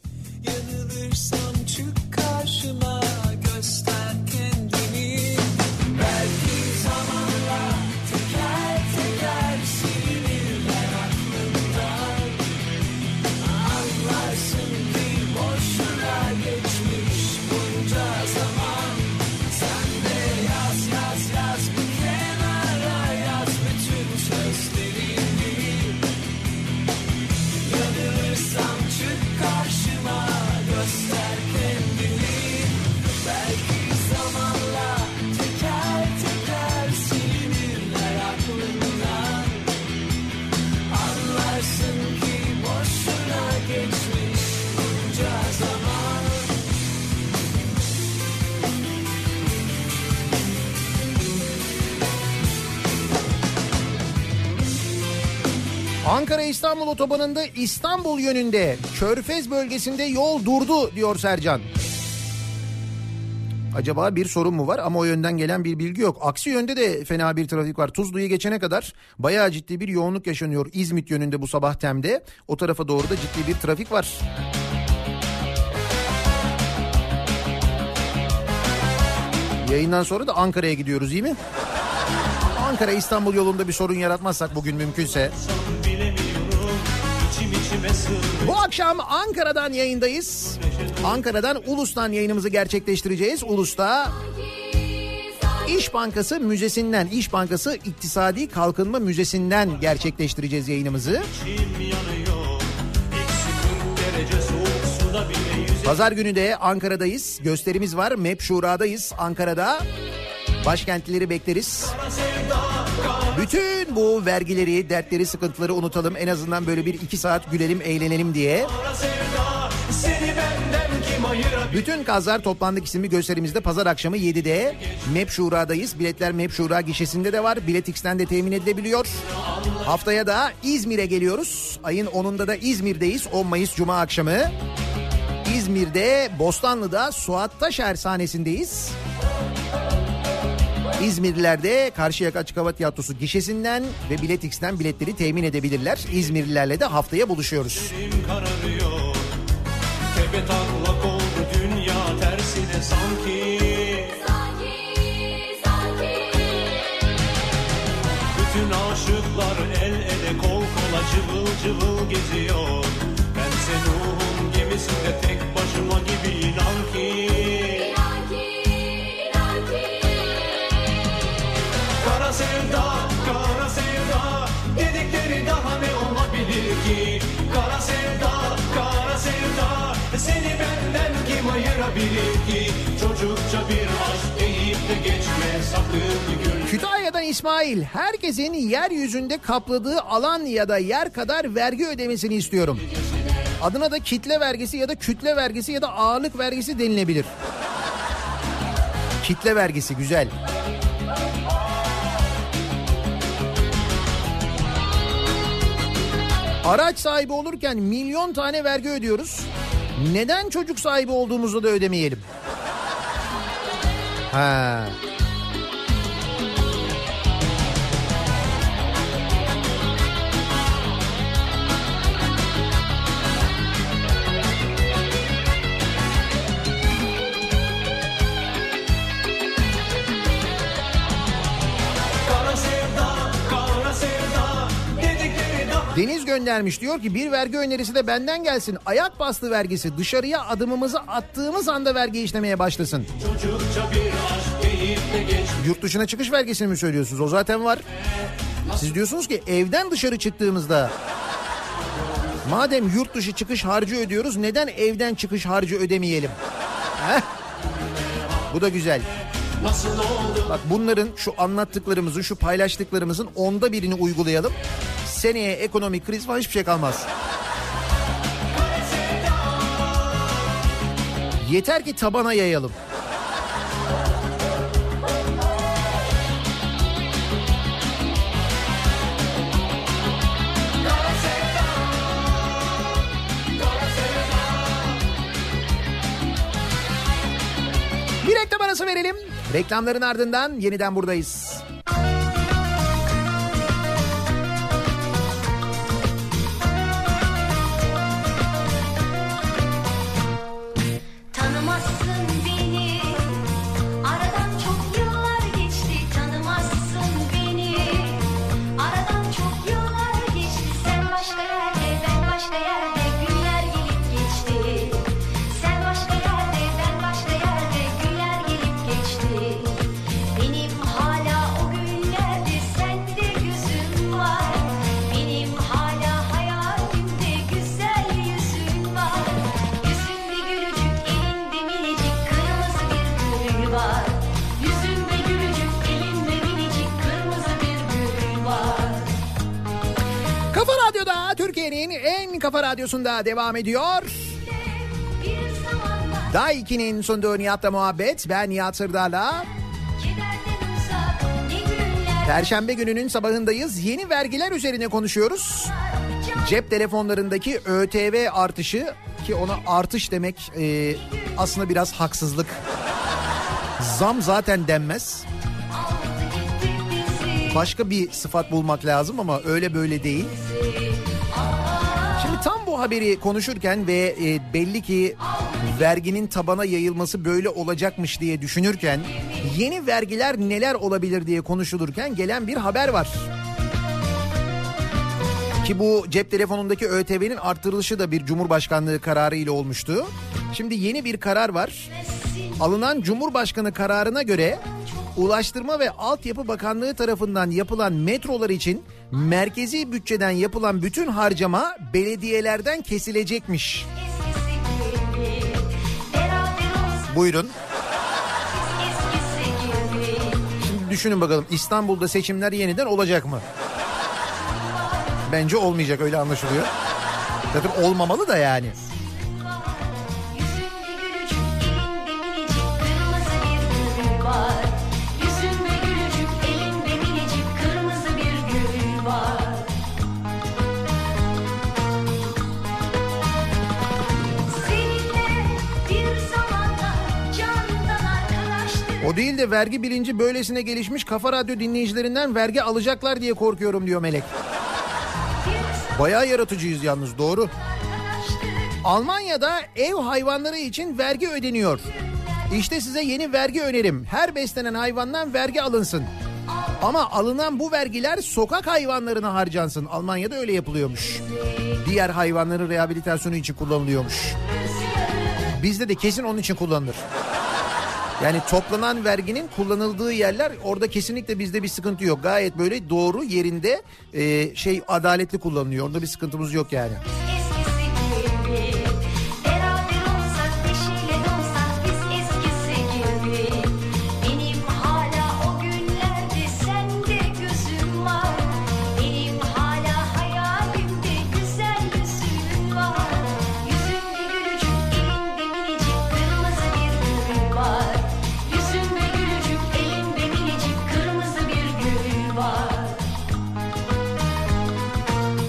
İstanbul otobanında İstanbul yönünde Körfez bölgesinde yol durdu diyor Sercan. Acaba bir sorun mu var ama o yönden gelen bir bilgi yok. Aksi yönde de fena bir trafik var. Tuzlu'yu geçene kadar bayağı ciddi bir yoğunluk yaşanıyor. İzmit yönünde bu sabah Tem'de. O tarafa doğru da ciddi bir trafik var. Yayından sonra da Ankara'ya gidiyoruz iyi mi? Ankara İstanbul yolunda bir sorun yaratmazsak bugün mümkünse. Bu akşam Ankara'dan yayındayız. Ankara'dan Ulus'tan yayınımızı gerçekleştireceğiz. Ulus'ta İş Bankası Müzesi'nden, İş Bankası İktisadi Kalkınma Müzesi'nden gerçekleştireceğiz yayınımızı. Pazar günü de Ankara'dayız. Gösterimiz var. MEP Şura'dayız Ankara'da. Başkentlileri bekleriz. Bütün bu vergileri, dertleri, sıkıntıları unutalım. En azından böyle bir iki saat gülelim, eğlenelim diye. Bütün kazlar toplandık isimli gösterimizde pazar akşamı 7'de MEP Şura'dayız. Biletler MEP Şura gişesinde de var. Biletix'ten de temin edilebiliyor. Haftaya da İzmir'e geliyoruz. Ayın 10'unda da İzmir'deyiz. 10 Mayıs Cuma akşamı. İzmir'de Bostanlı'da Suat Taşer sahnesindeyiz. İzmirliler de Karşıyaka Açık Hava Tiyatrosu gişesinden ve Biletix'ten biletleri temin edebilirler. İzmirlilerle de haftaya buluşuyoruz. kararıyor. Tepe taklak oldu dünya tersine sanki. Bütün aşıklar el ele kol kola cıvıl cıvıl geziyor. Bense Nuh'un gemisinde tek başıma gibi inan ki kim ayırabilir ki Çocukça bir aşk deyip de geçme sakın gül Kütahya'dan İsmail, herkesin yeryüzünde kapladığı alan ya da yer kadar vergi ödemesini istiyorum. Adına da kitle vergisi ya da kütle vergisi ya da ağırlık vergisi denilebilir. Kitle vergisi güzel. Araç sahibi olurken milyon tane vergi ödüyoruz. Neden çocuk sahibi olduğumuzda da ödemeyelim? Ha. Deniz göndermiş diyor ki bir vergi önerisi de benden gelsin. Ayak bastı vergisi dışarıya adımımızı attığımız anda vergi işlemeye başlasın. Yurt dışına çıkış vergisini mi söylüyorsunuz? O zaten var. Siz diyorsunuz ki evden dışarı çıktığımızda madem yurt dışı çıkış harcı ödüyoruz neden evden çıkış harcı ödemeyelim? Heh. Bu da güzel. Bak bunların şu anlattıklarımızın, şu paylaştıklarımızın onda birini uygulayalım. Seneye ekonomik kriz falan hiçbir şey kalmaz. Yeter ki tabana yayalım. Bir reklam arası verelim. Reklamların ardından yeniden buradayız. Kafa radyosunda devam ediyor. 2'nin sunduğu Nihat'la muhabbet. Ben Nihat Sırdar'la. Perşembe gününün sabahındayız. Yeni vergiler üzerine konuşuyoruz. Cep telefonlarındaki ÖTV artışı ki ona artış demek e, aslında biraz haksızlık. Zam zaten denmez. bizi Başka bir sıfat bulmak lazım ama öyle böyle değil. Tam haberi konuşurken ve e, belli ki verginin tabana yayılması böyle olacakmış diye düşünürken yeni vergiler neler olabilir diye konuşulurken gelen bir haber var. Ki bu cep telefonundaki ÖTV'nin arttırılışı da bir Cumhurbaşkanlığı kararı ile olmuştu. Şimdi yeni bir karar var. Alınan Cumhurbaşkanı kararına göre Ulaştırma ve Altyapı Bakanlığı tarafından yapılan metrolar için merkezi bütçeden yapılan bütün harcama belediyelerden kesilecekmiş. gibi Buyurun. Şimdi düşünün bakalım İstanbul'da seçimler yeniden olacak mı? Bence olmayacak öyle anlaşılıyor. Zaten olmamalı da yani. O değil de vergi bilinci böylesine gelişmiş kafa radyo dinleyicilerinden vergi alacaklar diye korkuyorum diyor Melek. Bayağı yaratıcıyız yalnız doğru. Almanya'da ev hayvanları için vergi ödeniyor. İşte size yeni vergi önerim. Her beslenen hayvandan vergi alınsın. Ama alınan bu vergiler sokak hayvanlarına harcansın. Almanya'da öyle yapılıyormuş. Diğer hayvanların rehabilitasyonu için kullanılıyormuş. Bizde de kesin onun için kullanılır. Yani toplanan verginin kullanıldığı yerler orada kesinlikle bizde bir sıkıntı yok. Gayet böyle doğru yerinde e, şey adaletli kullanılıyor. Orada bir sıkıntımız yok yani.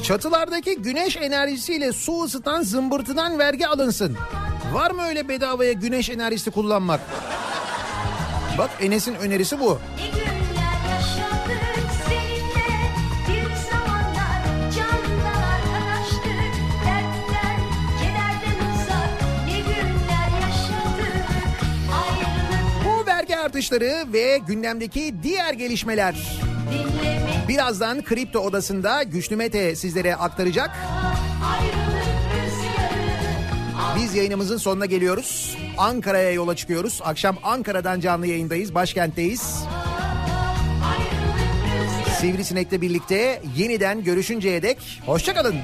Çatılardaki güneş enerjisiyle su ısıtan zımbırtıdan vergi alınsın. Var mı öyle bedavaya güneş enerjisi kullanmak? Bak Enes'in önerisi bu. Bu vergi artışları ve gündemdeki diğer gelişmeler. Birazdan Kripto Odası'nda Güçlü Mete sizlere aktaracak. Biz yayınımızın sonuna geliyoruz. Ankara'ya yola çıkıyoruz. Akşam Ankara'dan canlı yayındayız. Başkentteyiz. Sivrisinek'le birlikte yeniden görüşünceye dek hoşçakalın.